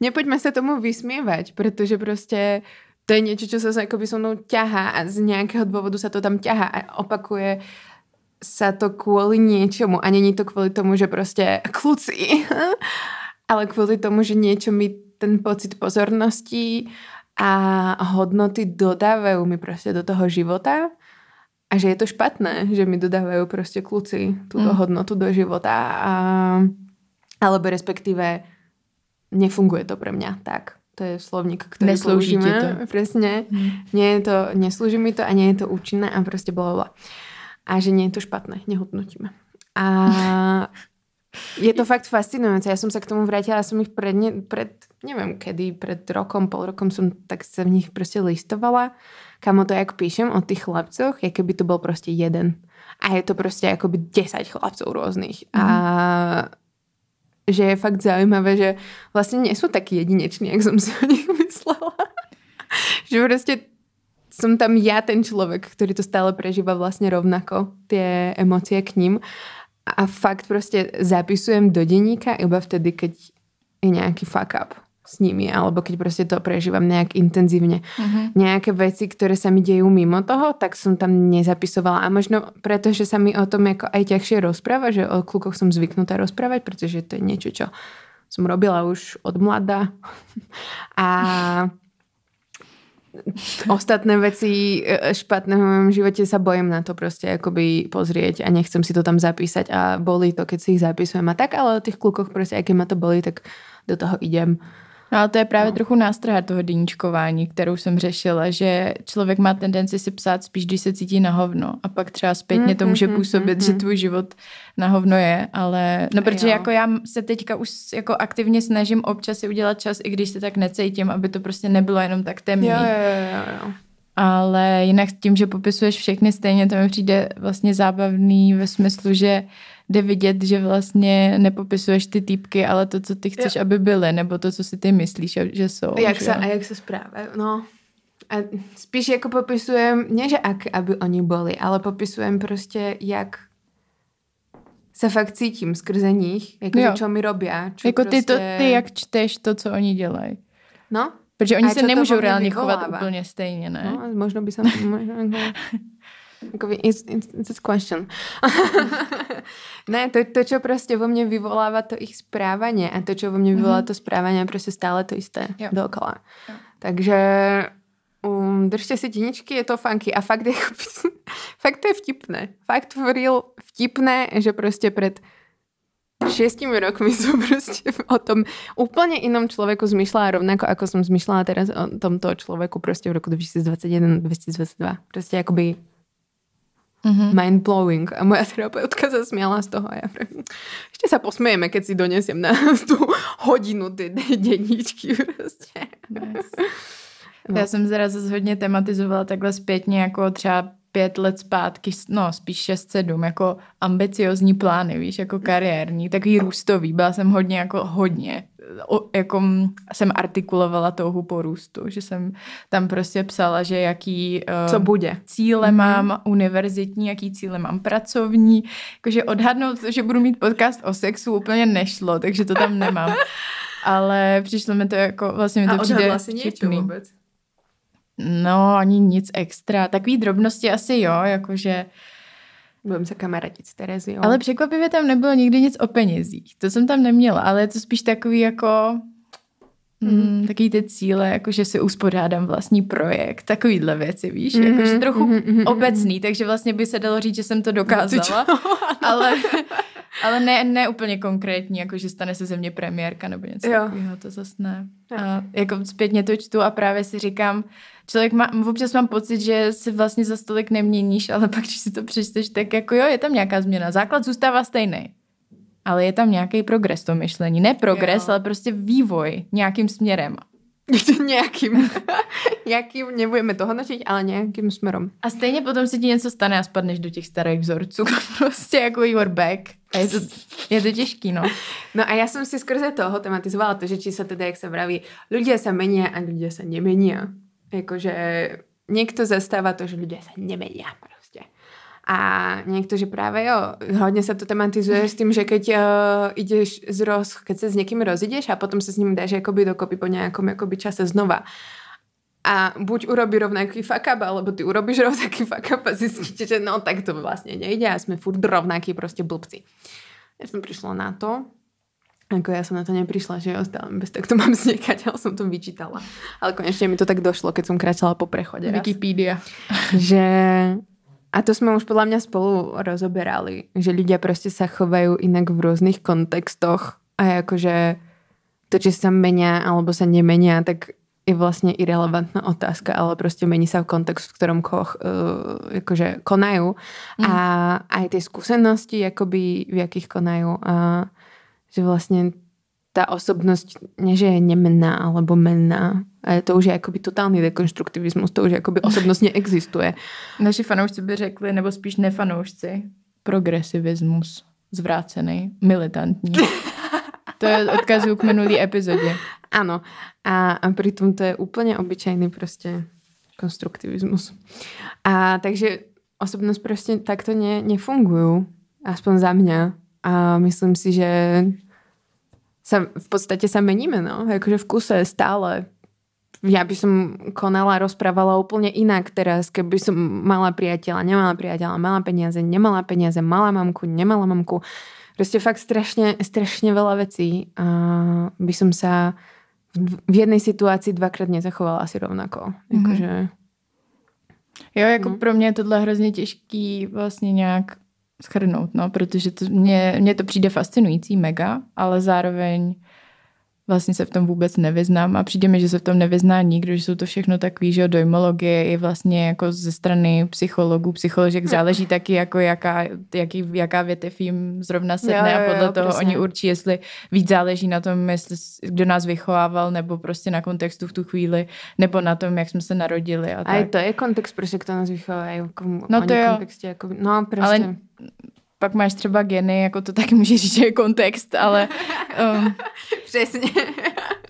Nepoďme sa tomu vysmievať, pretože proste to je niečo, čo sa akoby so mnou ťahá a z nejakého dôvodu sa to tam ťahá a opakuje sa to kvôli niečomu a není to kvôli tomu, že proste kľúci, <laughs> ale kvôli tomu, že niečo mi ten pocit pozornosti a hodnoty dodávajú mi proste do toho života a že je to špatné, že mi dodávajú proste kľúci túto Mm. hodnotu do života a, alebo respektíve nefunguje to pre mňa tak. To je slovník, ktorý Neslúži to. Presne. Hm. Nie je to, neslúži mi to a nie je to účinné a proste bla. A že nie je to špatné, nehodnotíme. A <laughs> je to fakt fascinujúce. Ja som sa k tomu vrátila, som ich pred, ne, pred, neviem kedy, pred rokom, pol rokom som tak sa v nich proste listovala. Kamo to, jak píšem o tých chlapcoch, je keby to bol proste jeden. A je to proste akoby 10 chlapcov rôznych. Mm. A že je fakt zaujímavé, že vlastne nie sú takí jedineční, jak som si o nich myslela. <laughs> že proste som tam ja ten človek, ktorý to stále prežíva vlastne rovnako, tie emócie k ním. A fakt proste zapisujem do denníka iba vtedy, keď je nejaký fuck up s nimi, alebo keď proste to prežívam nejak intenzívne. Uh-huh. Nejaké veci, ktoré sa mi dejú mimo toho, tak som tam nezapisovala. A možno preto, že sa mi o tom ako aj ťažšie rozpráva, že o klukoch som zvyknutá rozprávať, pretože to je niečo, čo som robila už od mladá. <laughs> A ostatné veci e, špatné v mojom živote sa bojím na to proste akoby pozrieť a nechcem si to tam zapísať a boli to, keď si ich zapisujem a tak, ale o tých klukoch proste, aké ma to boli, tak do toho idem. No ale to je právě no. trochu nástraha toho dýničkování, kterou jsem řešila, že člověk má tendenci si psát spíš, když se cítí na hovno a pak třeba zpětně to může působit, mm, mm, že tvůj život na hovno je, ale no protože jo. jako já se teďka už jako aktivně snažím občas si udělat čas, i když se tak necítím, aby to prostě nebylo jenom tak temný. Jo, jo, jo, jo. Ale jinak tím, že popisuješ všechny stejně, to mi přijde vlastně zábavný ve smyslu, že jde vidět, že vlastně nepopisuješ ty týpky, ale to, co ty chceš, jo. aby byly, nebo to, co si ty myslíš, že jsou. Jak že? se, a jak se správají, no. A spíš jako popisujem, ne že ak, aby oni byli, ale popisujem prostě, jak se fakt cítím skrze nich, jako čo mi robí. Jako prostě... ty, to, ty jak čteš to, co oni dělají. No. Protože oni se nemůžou reálně vyvolává. chovat úplně stejně, ne? No, možno by se... <laughs> možno, it's, it's, it's a question. <laughs> ne, to, to, čo prostě vo mne vyvolává to ich správanie a to, čo vo mne vyvolá mm-hmm. to správanie, je prostě stále to isté jo. dokola. Jo. Takže um, držte si tiničky, je to funky a fakt je, <laughs> fakt to je vtipné. Fakt for real vtipné, že prostě pred šiestimi rokmi <laughs> som proste o tom úplne inom človeku zmyšľala rovnako, ako som zmyšľala teraz o tomto človeku proste v roku 2021-2022. Proste akoby Mm-hmm. Mind blowing. A moja terapeutka sa smiala z toho a ja pre... ešte sa posmejeme, keď si donesiem na <laughs> tú hodinu ty denníčky prostě. Yes. No. Já jsem zraz hodně tematizovala takhle zpětně jako třeba pět let zpátky, no spíš 6-7, jako ambiciozní plány, víš, jako kariérní, takový růstový. Byla jsem hodně, jako hodně, jako jsem artikulovala touhu po růstu, že jsem tam prostě psala, že jaký uh, Co bude? cíle mm-hmm. mám univerzitní, jaký cíle mám pracovní, jakože odhadnout, že budu mít podcast o sexu úplně nešlo, takže to tam nemám. <laughs> Ale přišlo mi to jako, vlastně mi to A přijde si vůbec? No, ani nic extra. Takový drobnosti asi jo, jakože... Budeme se kamarádit s Tereziou. Ale překvapivě tam nebylo nikdy nic o penězích. To jsem tam neměla, ale je to spíš takový jako... Mm. Mm, takový ty cíle, jako že si uspořádám vlastní projekt, takovýhle věci, víš, mm-hmm, jakože trochu mm-hmm, obecný, takže vlastně by se dalo říct, že jsem to dokázala, <laughs> ale, ale ne, ne úplně konkrétní, jako že stane se ze mě premiérka nebo něco jo. takového, to zase ne. A jako zpětně to čtu a právě si říkám, člověk má, občas mám pocit, že si vlastně za stolik neměníš, ale <laughs> pak, když si to přečteš, tak jako jo, je tam nějaká změna. Základ zůstává stejný. Ale je tam nějaký progres to myšlení. Ne progres, jo. ale prostě vývoj nějakým směrem. <laughs> nějakým, <laughs> nějakým, nebudeme to hodnotit, ale nějakým směrem. A stejně potom se ti něco stane a spadneš do těch starých vzorců. <laughs> prostě jako your back. A je to, je to těžký, no. No a já jsem si skrze toho tematizovala to, že či se teda, jak se vraví, ľudia se mení a ľudia se nemení. Jakože někdo zastává to, že ľudia se nemení. A niekto, že práve jo, hodne sa to tematizuje s tým, že keď uh, ideš z roz, keď sa s niekým rozideš a potom sa s ním dáš akoby dokopy po nejakom akoby čase znova. A buď urobí rovnaký fuck up, alebo ty urobíš rovnaký fuck up a zistíte, že no tak to vlastne nejde a sme furt rovnakí proste blbci. Ja som prišla na to, ako ja som na to neprišla, že stále bez tak to mám zniekať, ale som to vyčítala. Ale konečne mi to tak došlo, keď som kráčala po prechode. Wikipedia. Že a to sme už podľa mňa spolu rozoberali, že ľudia proste sa chovajú inak v rôznych kontextoch a akože to, či sa menia alebo sa nemenia, tak je vlastne irrelevantná otázka, ale proste mení sa v kontext, v ktorom koch, uh, akože konajú mm. a aj tie skúsenosti, akoby v jakých konajú a že vlastne tá osobnosť nie, že je nemenná alebo menná. A to už je akoby totálny dekonstruktivismus, to už akoby osobnost neexistuje. Naši fanoušci by řekli, nebo spíš nefanoušci, progresivismus, zvrácený, militantní. <laughs> To je odkazuju k minulý epizodě. Ano. A, a pritom to je úplně obyčejný prostě konstruktivismus. A takže osobnost prostě takto ne, nefungujú. Aspoň za mňa. A myslím si, že sa, v podstate sa meníme, no. Akože v kuse stále. Ja by som konala, rozprávala úplne inak teraz, keby som mala priateľa, nemala priateľa, mala peniaze, nemala peniaze, mala mamku, nemala mamku. Proste fakt strašne, strašne veľa vecí. A by som sa v jednej situaci dvakrát nezachovala asi rovnako. Mm-hmm. Jakože... Jo, jako no. pro mě je tohle hrozně těžký vlastně nějak schrnout, no, protože to, mě, mě to přijde fascinující mega, ale zároveň vlastně se v tom vůbec nevyznám a přijde mi, že se v tom nevyzná nikdo, že jsou to všechno takové, že dojmologie i vlastně jako ze strany psychologů, psycholožek záleží taky jako jaká, jaký, jaká větev jim zrovna sedne jo, jo, jo, a podle toho přesně. oni určí, jestli víc záleží na tom, jestli kdo nás vychovával nebo prostě na kontextu v tu chvíli, nebo na tom, jak jsme se narodili. A, a tak. to je kontext, prostě kdo nás vychovává. Jako, no to jo. Kontextě, jako, no prostě. Ale pak máš třeba geny, jako to taky může říct, že je kontext, ale... <laughs> Um, Přesně. <laughs>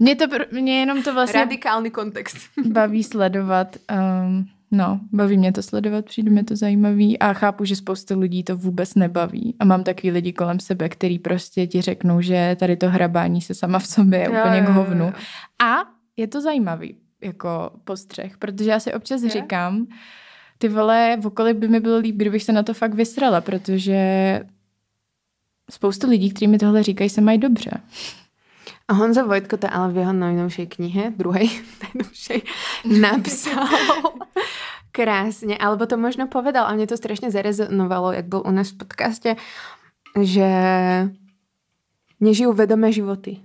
Mě, to, mě jenom to vlastně... Radikální kontext. <laughs> baví sledovat. Um, no, baví mě to sledovat, přijde mi to zajímavý a chápu, že spoustu lidí to vůbec nebaví. A mám takový lidi kolem sebe, který prostě ti řeknou, že tady to hrabání se sama v sobě je úplně jo, k hovnu. Jo, jo. A je to zajímavý jako postřeh, protože já si občas je? říkám, ty vole, v okolí by mi bylo líp, kdybych se na to fakt vysrala, protože spoustu lidí, kteří mi tohle říkají, se mají dobře. A Honza Vojtko to ale v jeho najnovšej knihe, druhej <laughs> najnovšej, napsal <laughs> krásně, alebo to možno povedal a mě to strašně zarezonovalo, jak byl u nás v podcaste, že nežijú vedomé životy.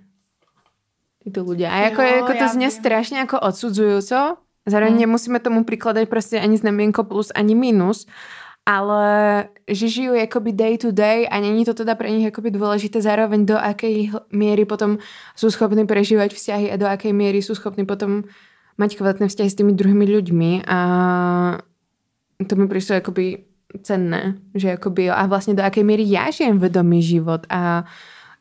Títo ľudia. A jako, jo, jako to zně strašně jako odsudzujúco, Zároveň hmm. nemusíme tomu prikladať proste ani znamienko plus, ani minus, ale že žijú akoby day to day a není to teda pre nich akoby dôležité zároveň do akej miery potom sú schopní prežívať vzťahy a do akej miery sú schopní potom mať kvalitné vzťahy s tými druhými ľuďmi a to mi prišlo akoby cenné, že akoby, a vlastne do akej miery ja žijem vedomý život a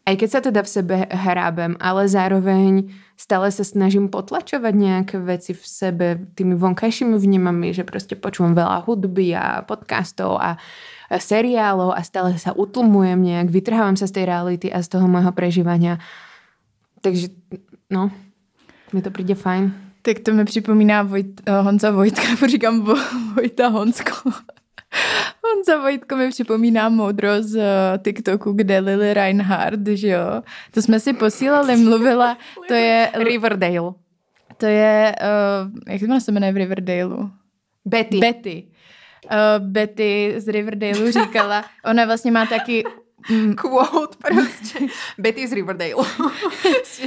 aj keď sa teda v sebe hrábem, ale zároveň stále sa snažím potlačovať nejaké veci v sebe tými vonkajšími vnímami, že proste počúvam veľa hudby a podcastov a, seriálov a stále sa utlmujem nejak, vytrhávam sa z tej reality a z toho môjho prežívania. Takže, no, mi to príde fajn. Tak to mi připomíná Vojt, Honza Vojtka, <laughs> říkám Vojta Honsko. <laughs> Honza Vojtko mi připomíná moudro z eh, TikToku, kde Lily Reinhardt, že jo. To jsme si posílali, mluvila, to je... Riverdale. To je, uh, jak se jmenuje v Riverdaleu? Betty. Betty. Uh, Betty z Riverdaleu říkala, ona vlastně má taky Mm. Quote prostě. <laughs> Betty z Riverdale. <laughs>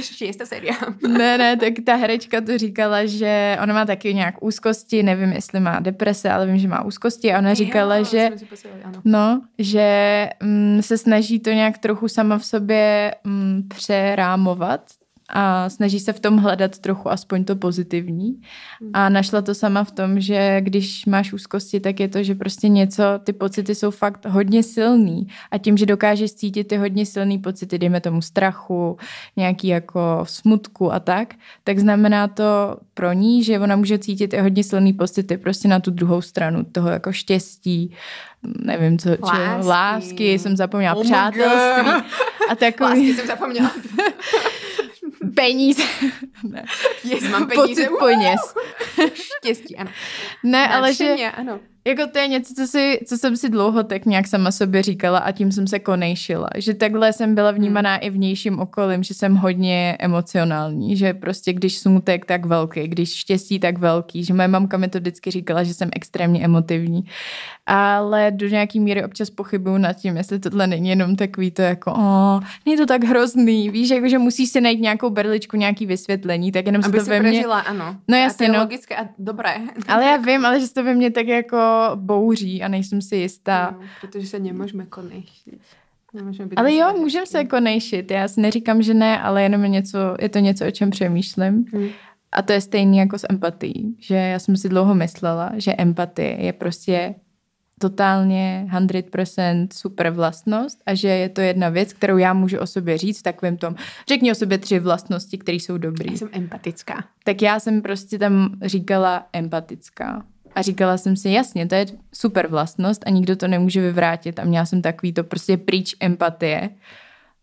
Šiesta séria. ne, ne, tak ta herečka to říkala, že ona má taky nějak úzkosti, nevím, jestli má deprese, ale vím, že má úzkosti a ona říkala, jo, že posílali, no, že mm, se snaží to nějak trochu sama v sobě mm, přerámovat, a snaží se v tom hledat trochu aspoň to pozitivní. A našla to sama v tom, že když máš úzkosti, tak je to, že prostě něco, ty pocity jsou fakt hodně silný. A tím, že dokážeš cítit ty hodně silný pocity, dejme tomu strachu, nějaký jako smutku a tak, tak znamená to pro ní, že ona může cítit i hodně silný pocity prostě na tu druhou stranu toho jako štěstí, nevím co, lásky, či, lásky jsem zapomněla, oh přátelství a takový. Lásky jsem zapomněla. <laughs> peníze. <laughs> ne. Yes, mám peníze. Pocit peněz. <laughs> Štěstí, ano. Ne, ale že, ano. Jako to je něco, co, si, co jsem si dlouho tak nějak sama sobě říkala a tím jsem se konejšila. Že takhle jsem byla vnímaná hmm. i vnějším okolím, že jsem hodně emocionální, že prostě když smutek tak velký, když štěstí tak velký, že moje mamka mi to vždycky říkala, že jsem extrémně emotivní. Ale do nějaký míry občas pochybuju nad tím, jestli tohle není jenom takový to jako, o, není to tak hrozný, víš, jako, že musíš si najít nějakou berličku, nějaký vysvětlení, tak jenom Aby se to ve mně... ano. No jasně, a to je no. logické a dobré. Ale já vím, ale že se to ve mně tak jako bouří a nejsem si jistá. No, protože se nemůžeme konejšit. Ale jo, můžeme se konejšit. Já si neříkám, že ne, ale jenom je, něco, je to něco, o čem přemýšlím. Hmm. A to je stejný jako s empatií, že já jsem si dlouho myslela, že empatie je prostě totálně 100% super vlastnost a že je to jedna věc, kterou já můžu o sobě říct v takovém tom, řekni o sobě tři vlastnosti, které jsou dobré. Já jsem empatická. Tak já jsem prostě tam říkala empatická. A říkala jsem si, jasně, to je super vlastnost a nikdo to nemůže vyvrátit. A měla jsem takový to prostě pryč empatie.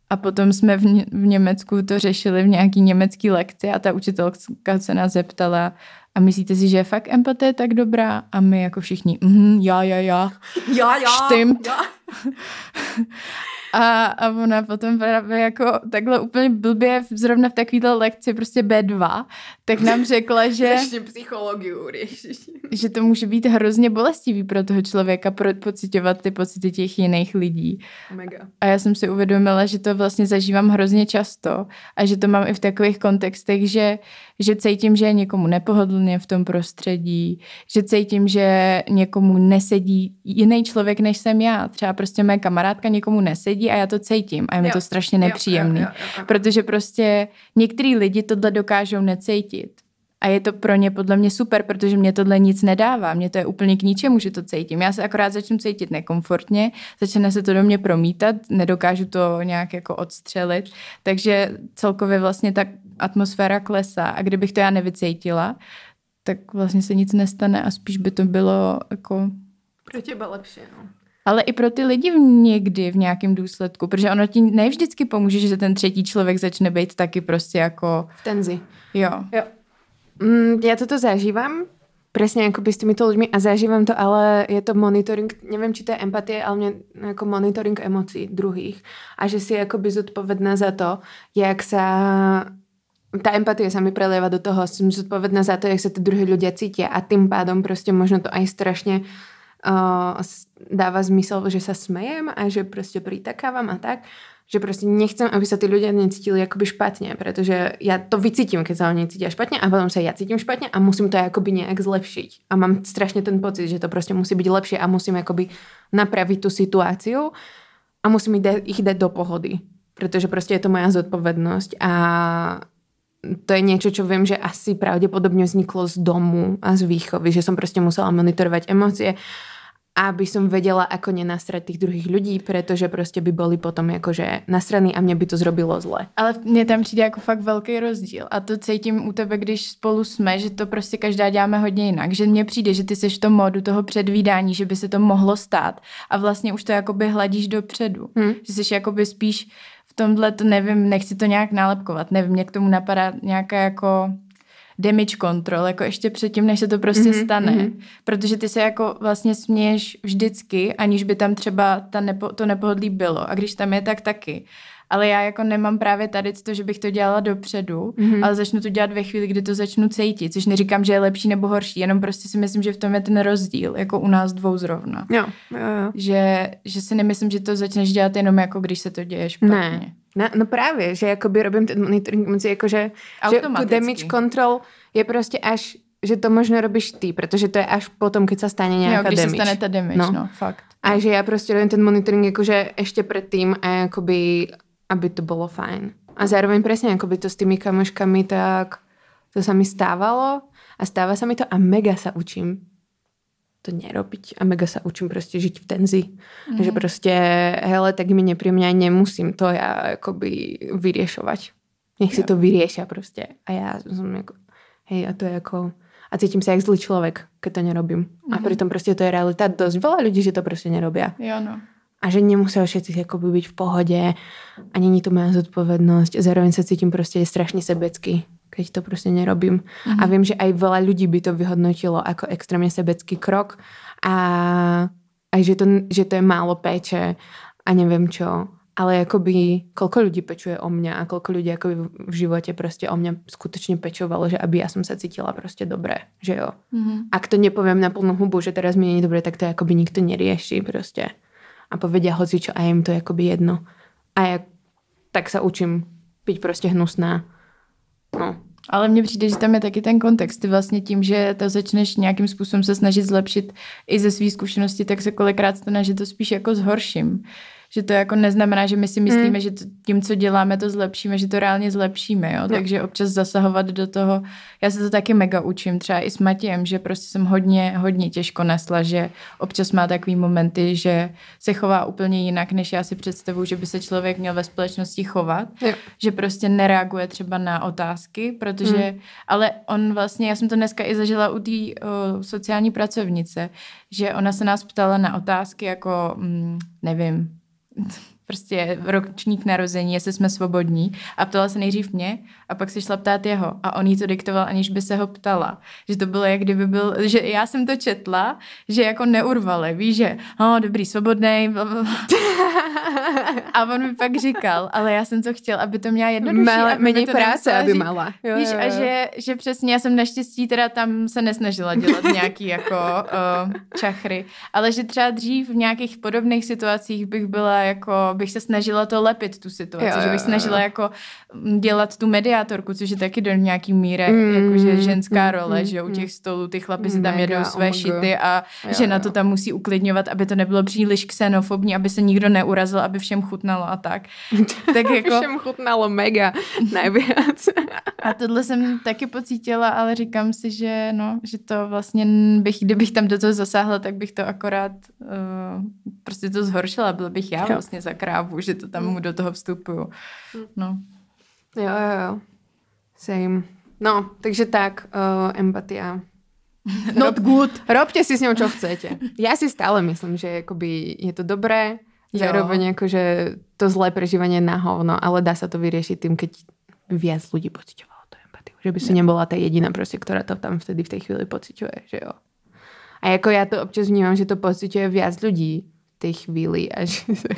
A potom jsme v, Ně- v Německu to řešili v nějaký německý lekci a ta učitelka se nás zeptala, a myslíte si, že je fakt empatie tak dobrá? A my jako všichni, mhm, já, já, já. Já, já. Stimmt. Já. <laughs> A, a ona potom právě jako takhle úplně blbě, zrovna v takovéhle lekci prostě B2, tak nám řekla, <laughs> že, Ještě psychologii, že to může být hrozně bolestivý pro toho člověka pro pocitovat ty pocity těch jiných lidí. Mega. A já jsem si uvědomila, že to vlastně zažívám hrozně často a že to mám i v takových kontextech, že, že cítím, že je někomu nepohodlně v tom prostředí, že cítím, že někomu nesedí jiný člověk, než jsem já. Třeba prostě moje kamarádka někomu nesedí a já to cítím a je mi to strašně nepříjemný. Jo, jo, jo, jo. Protože prostě některý lidi tohle dokážou necítit. A je to pro ně podle mě super, protože mě tohle nic nedává. Mě to je úplně k ničemu, že to cítím. Já se akorát začnu cítit nekomfortně, začne se to do mě promítat, nedokážu to nějak jako odstřelit. Takže celkově vlastně ta atmosféra klesá. A kdybych to já nevycítila, tak vlastně se nic nestane a spíš by to bylo jako Pro těba lepší, no. Ale i pro ty lidi v někdy v nějakém důsledku, protože ono ti ne vždycky pomůže, že ten třetí člověk začne být taky prostě jako, V tenzi. jo. Jo. Mm, ja toto zažívam, presne akoby s týmito ľuďmi a zažívam to, ale je to monitoring, neviem, či to je empatie, ale mne ako monitoring emócií druhých. A že si akoby zodpovedná za to, jak sa tá empatia sa mi prelieva do toho, som zodpovedná za to, jak sa tí druhí ľudia cítia a tým pádom proste možno to aj strašne uh, s- dáva zmysel, že sa smejem a že proste pritakávam a tak že proste nechcem, aby sa tí ľudia necítili akoby špatne, pretože ja to vycítim, keď sa oni cítia špatne a potom sa ja cítim špatne a musím to akoby nejak zlepšiť. A mám strašne ten pocit, že to proste musí byť lepšie a musím akoby napraviť tú situáciu a musím ich, da- ich dať do pohody. Pretože proste je to moja zodpovednosť a to je niečo, čo viem, že asi pravdepodobne vzniklo z domu a z výchovy, že som proste musela monitorovať emócie aby som vedela, ako nenasrať tých druhých ľudí, pretože proste by boli potom akože nasraní a mne by to zrobilo zle. Ale mně tam přijde jako fakt velký rozdíl. A to cítím u tebe, když spolu jsme, že to prostě každá děláme hodně jinak. Že mně přijde, že ty jsi v tom modu toho předvídání, že by se to mohlo stát. A vlastně už to jakoby hladíš dopředu. Hmm. Že jsi jakoby spíš v tomhle, to nevím, nechci to nějak nálepkovat. Nevím, mě k tomu napadá nějaká jako damage control, jako ještě předtím, než se to prostě Mhm, mm-hmm, stane. mhm. Mm-hmm. Protože ty se jako vlastně směješ vždycky, aniž by tam třeba ta nepo, to nepohodlí bylo. A když tam je, tak taky. Ale já jako nemám právě tady to, že bych to dělala dopředu, Mhm. mm-hmm. ale začnu to dělat ve chvíli, kdy to začnu cítit. Což neříkám, že je lepší nebo horší, jenom prostě si myslím, že v tom je ten rozdíl, jako u nás dvou zrovna. Jo, jo, jo. Že, že si nemyslím, že to začneš dělat jenom jako když se to děje špatně. Ne. No, no právě, že jakoby robím ten monitoring emocí, jakože že tu damage control je prostě až, že to možno robíš ty, protože to je až potom, keď sa stane Jo, nejaká když damage. se stane ta damage, No. no, fakt. A že ja proste robím ten monitoring akože ešte predtým a akoby, aby to bolo fajn. A zároveň presne akoby to s tými kamoškami, tak to sa mi stávalo a stáva sa mi to a mega sa učím to nerobiť a mega sa učím proste žiť v tenzi. Mm. Že proste, hele, tak mi nepríjemne aj nemusím to ja akoby vyriešovať. Nech si to vyriešia proste. A ja som ako, hej, a to je ako... A cítim sa jak zlý človek, keď to nerobím. A pritom proste to je realita. Dosť veľa ľudí, že to proste nerobia Jo, no. A že nemusia všetci akoby byť v pohode a není to moja zodpovednosť. Zároveň sa cítim proste strašne sebecky, keď to prostě nerobím. Mm-hmm. A vím, že aj veľa ľudí by to vyhodnotilo ako extrémne sebecký krok a aj že to, že to je málo péče a neviem čo. Ale akoby, koľko ľudí pečuje o mňa a koľko ľudí akoby v živote prostě o mňa skutočne pečovalo, že aby ja som sa cítila prostě dobré, že jo. Mm-hmm. Ak to nepoviem na plnú hubu, že teraz mi není dobré, tak to akoby nikto nerieši prostě. A povedia hoci čo a je im to akoby jedno. A ja tak sa učím byť prostě hnusná. No. Ale mně přijde, že tam je taky ten kontext. Ty vlastně tím, že to začneš nějakým způsobem se snažit zlepšit i ze své zkušenosti, tak se kolikrát stane, že to spíš jako zhorším že to jako neznamená, že my si myslíme, mm. že tím, co děláme, to zlepšíme, že to reálně zlepšíme, jo? No. takže občas zasahovat do toho, já se to taky mega učím, třeba i s Matějem, že prostě jsem hodně, hodně těžko nesla, že občas má takový momenty, že se chová úplně jinak, než já si představuji, že by se člověk měl ve společnosti chovat, jo. že prostě nereaguje třeba na otázky, protože, mm. ale on vlastně, já jsem to dneska i zažila u té sociální pracovnice, že ona se nás ptala na otázky jako, mm, nevím, prostě ročník narození, jestli jsme svobodní. A ptala se nejdřív mě a pak se šla ptát jeho a on jí to diktoval, aniž by se ho ptala. Že to bylo, jak kdyby byl, že já jsem to četla, že jako neurvale, víš, že oh, dobrý, svobodný, a on mi pak říkal, ale já jsem to chtěl, aby to měla jednodušší. Mala, méně práce, aby mala. Jo, víš, jo, jo. a že, že přesně, já jsem naštěstí teda tam se nesnažila dělat <laughs> nějaký jako uh, čachry, ale že třeba dřív v nějakých podobných situacích bych byla jako, bych se snažila to lepit tu situaci, jo, že bych snažila jako mm, dělat tu mediátorku, což je taky do nějaký míry mm, jakože ženská mm, role, mm, že u těch stolů ty chlapi si tam jedou své oh šity a jo, žena jo. to tam musí uklidňovat, aby to nebylo příliš xenofobní, aby se nikdo neurazil, aby všem chutnalo a tak. <laughs> tak jako... všem chutnalo mega najviac. a tohle jsem taky pocítila, ale říkám si, že no, že to vlastně bych, kdybych tam do toho zasáhla, tak bych to akorát uh, prostě to zhoršila, byla bych já vlastně za krávu, že to tam mu do toho vstupuju. No. Jo, jo, jo. Same. No, takže tak, uh, empatia. <laughs> Not good. Robte si s ňou, čo chcete. Ja si stále myslím, že akoby je to dobré, zároveň akože to zlé prežívanie na hovno, ale dá sa to vyriešiť tým, keď by viac ľudí pociťovalo tú empatiu. Že by si nebola tá jediná proste, ktorá to tam vtedy v tej chvíli pociťuje, že jo. A jako ja to občas vnímam, že to pociťuje viac ľudí v tej chvíli a že to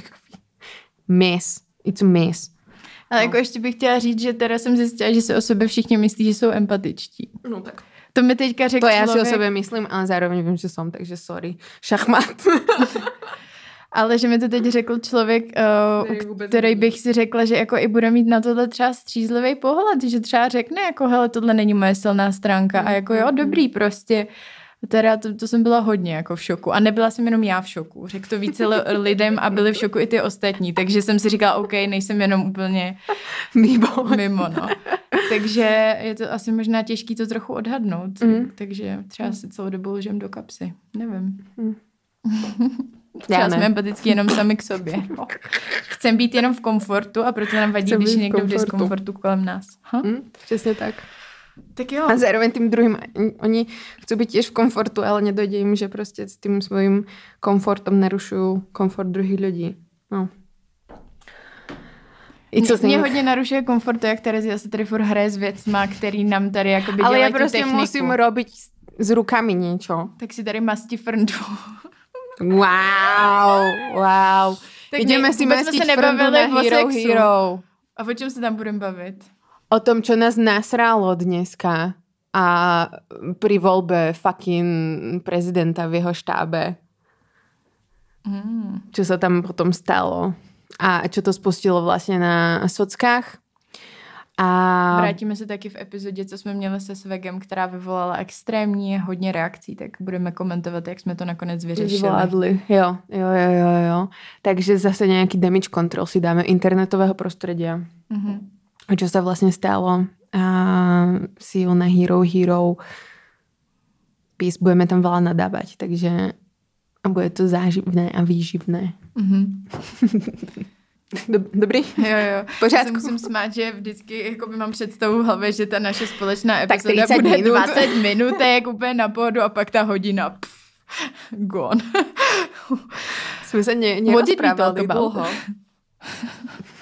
miss. It's a miss. Ale no. jako ještě bych chtěla říct, že teda jsem zjistila, že se o sebe všichni myslí, že jsou empatičtí. No tak. To mi teďka řekl To já člověk... si o sebe myslím, ale zároveň vím, že jsem, takže sorry. Šachmat. <laughs> ale že mi to teď řekl člověk, uh, který bych si řekla, že jako i bude mít na tohle třeba střízlivý pohled, že třeba řekne jako hele, tohle není moje silná stránka a jako jo, mm-hmm. dobrý prostě. Teda to, to jsem byla hodně jako v šoku. A nebyla jsem jenom já v šoku. Řekl to více lidem a byli v šoku i ty ostatní. Takže jsem si říkala, OK, nejsem jenom úplně mimo. mimo no. Takže je to asi možná těžký to trochu odhadnout. Mm. Takže třeba si celou dobu lžem do kapsy. Nevím. Mm. <laughs> Třeba Já jsme empatický jenom sami k sobě. Chcem být jenom v komfortu a proto nám vadí, Chcem když je někdo v diskomfortu kolem nás. Ha? Mm, přesně tak. Tak jo. A zároveň tým druhým, oni chcú byť tiež v komfortu, ale nedojde im, že prostě s tým svojím komfortom narušujú komfort druhých lidí. No. I co mě, mě hodně narušuje komfort to, jak Terezia se tady furt hraje s věcma, který nám tady jakoby Ale já prostě techniku. musím robiť s rukami něco. Tak si tady masti frndu. wow, wow. Tak Ideme si mastit frndu na Hero Hero. A o čem se tam budeme bavit? O tom, čo nás nasralo dneska a pri voľbe fucking prezidenta v jeho štábe. Mm. Čo sa tam potom stalo. A čo to spustilo vlastně na sockách. A... Vrátíme se taky v epizodě, co jsme měli se Svegem, která vyvolala extrémně hodně reakcí, tak budeme komentovat, jak jsme to nakonec vyřešili. Zvládli, jo, jo, jo, jo, jo. Takže zase nějaký damage control si dáme internetového prostředí. Mm-hmm čo sa vlastne stalo a silné Hero Hero pís, budeme tam veľa nadávať, takže a bude to záživné a výživné. <laughs> Mm-hmm. Dobrý? Jo, jo. V pořádku. Já musím smát, že vždycky jako by mám představu v hlavě, že ta naše společná epizoda bude minut. 20 minutek úplně na pohodu a pak ta hodina pff, gone. Jsme se ně, nerozprávali dlouho.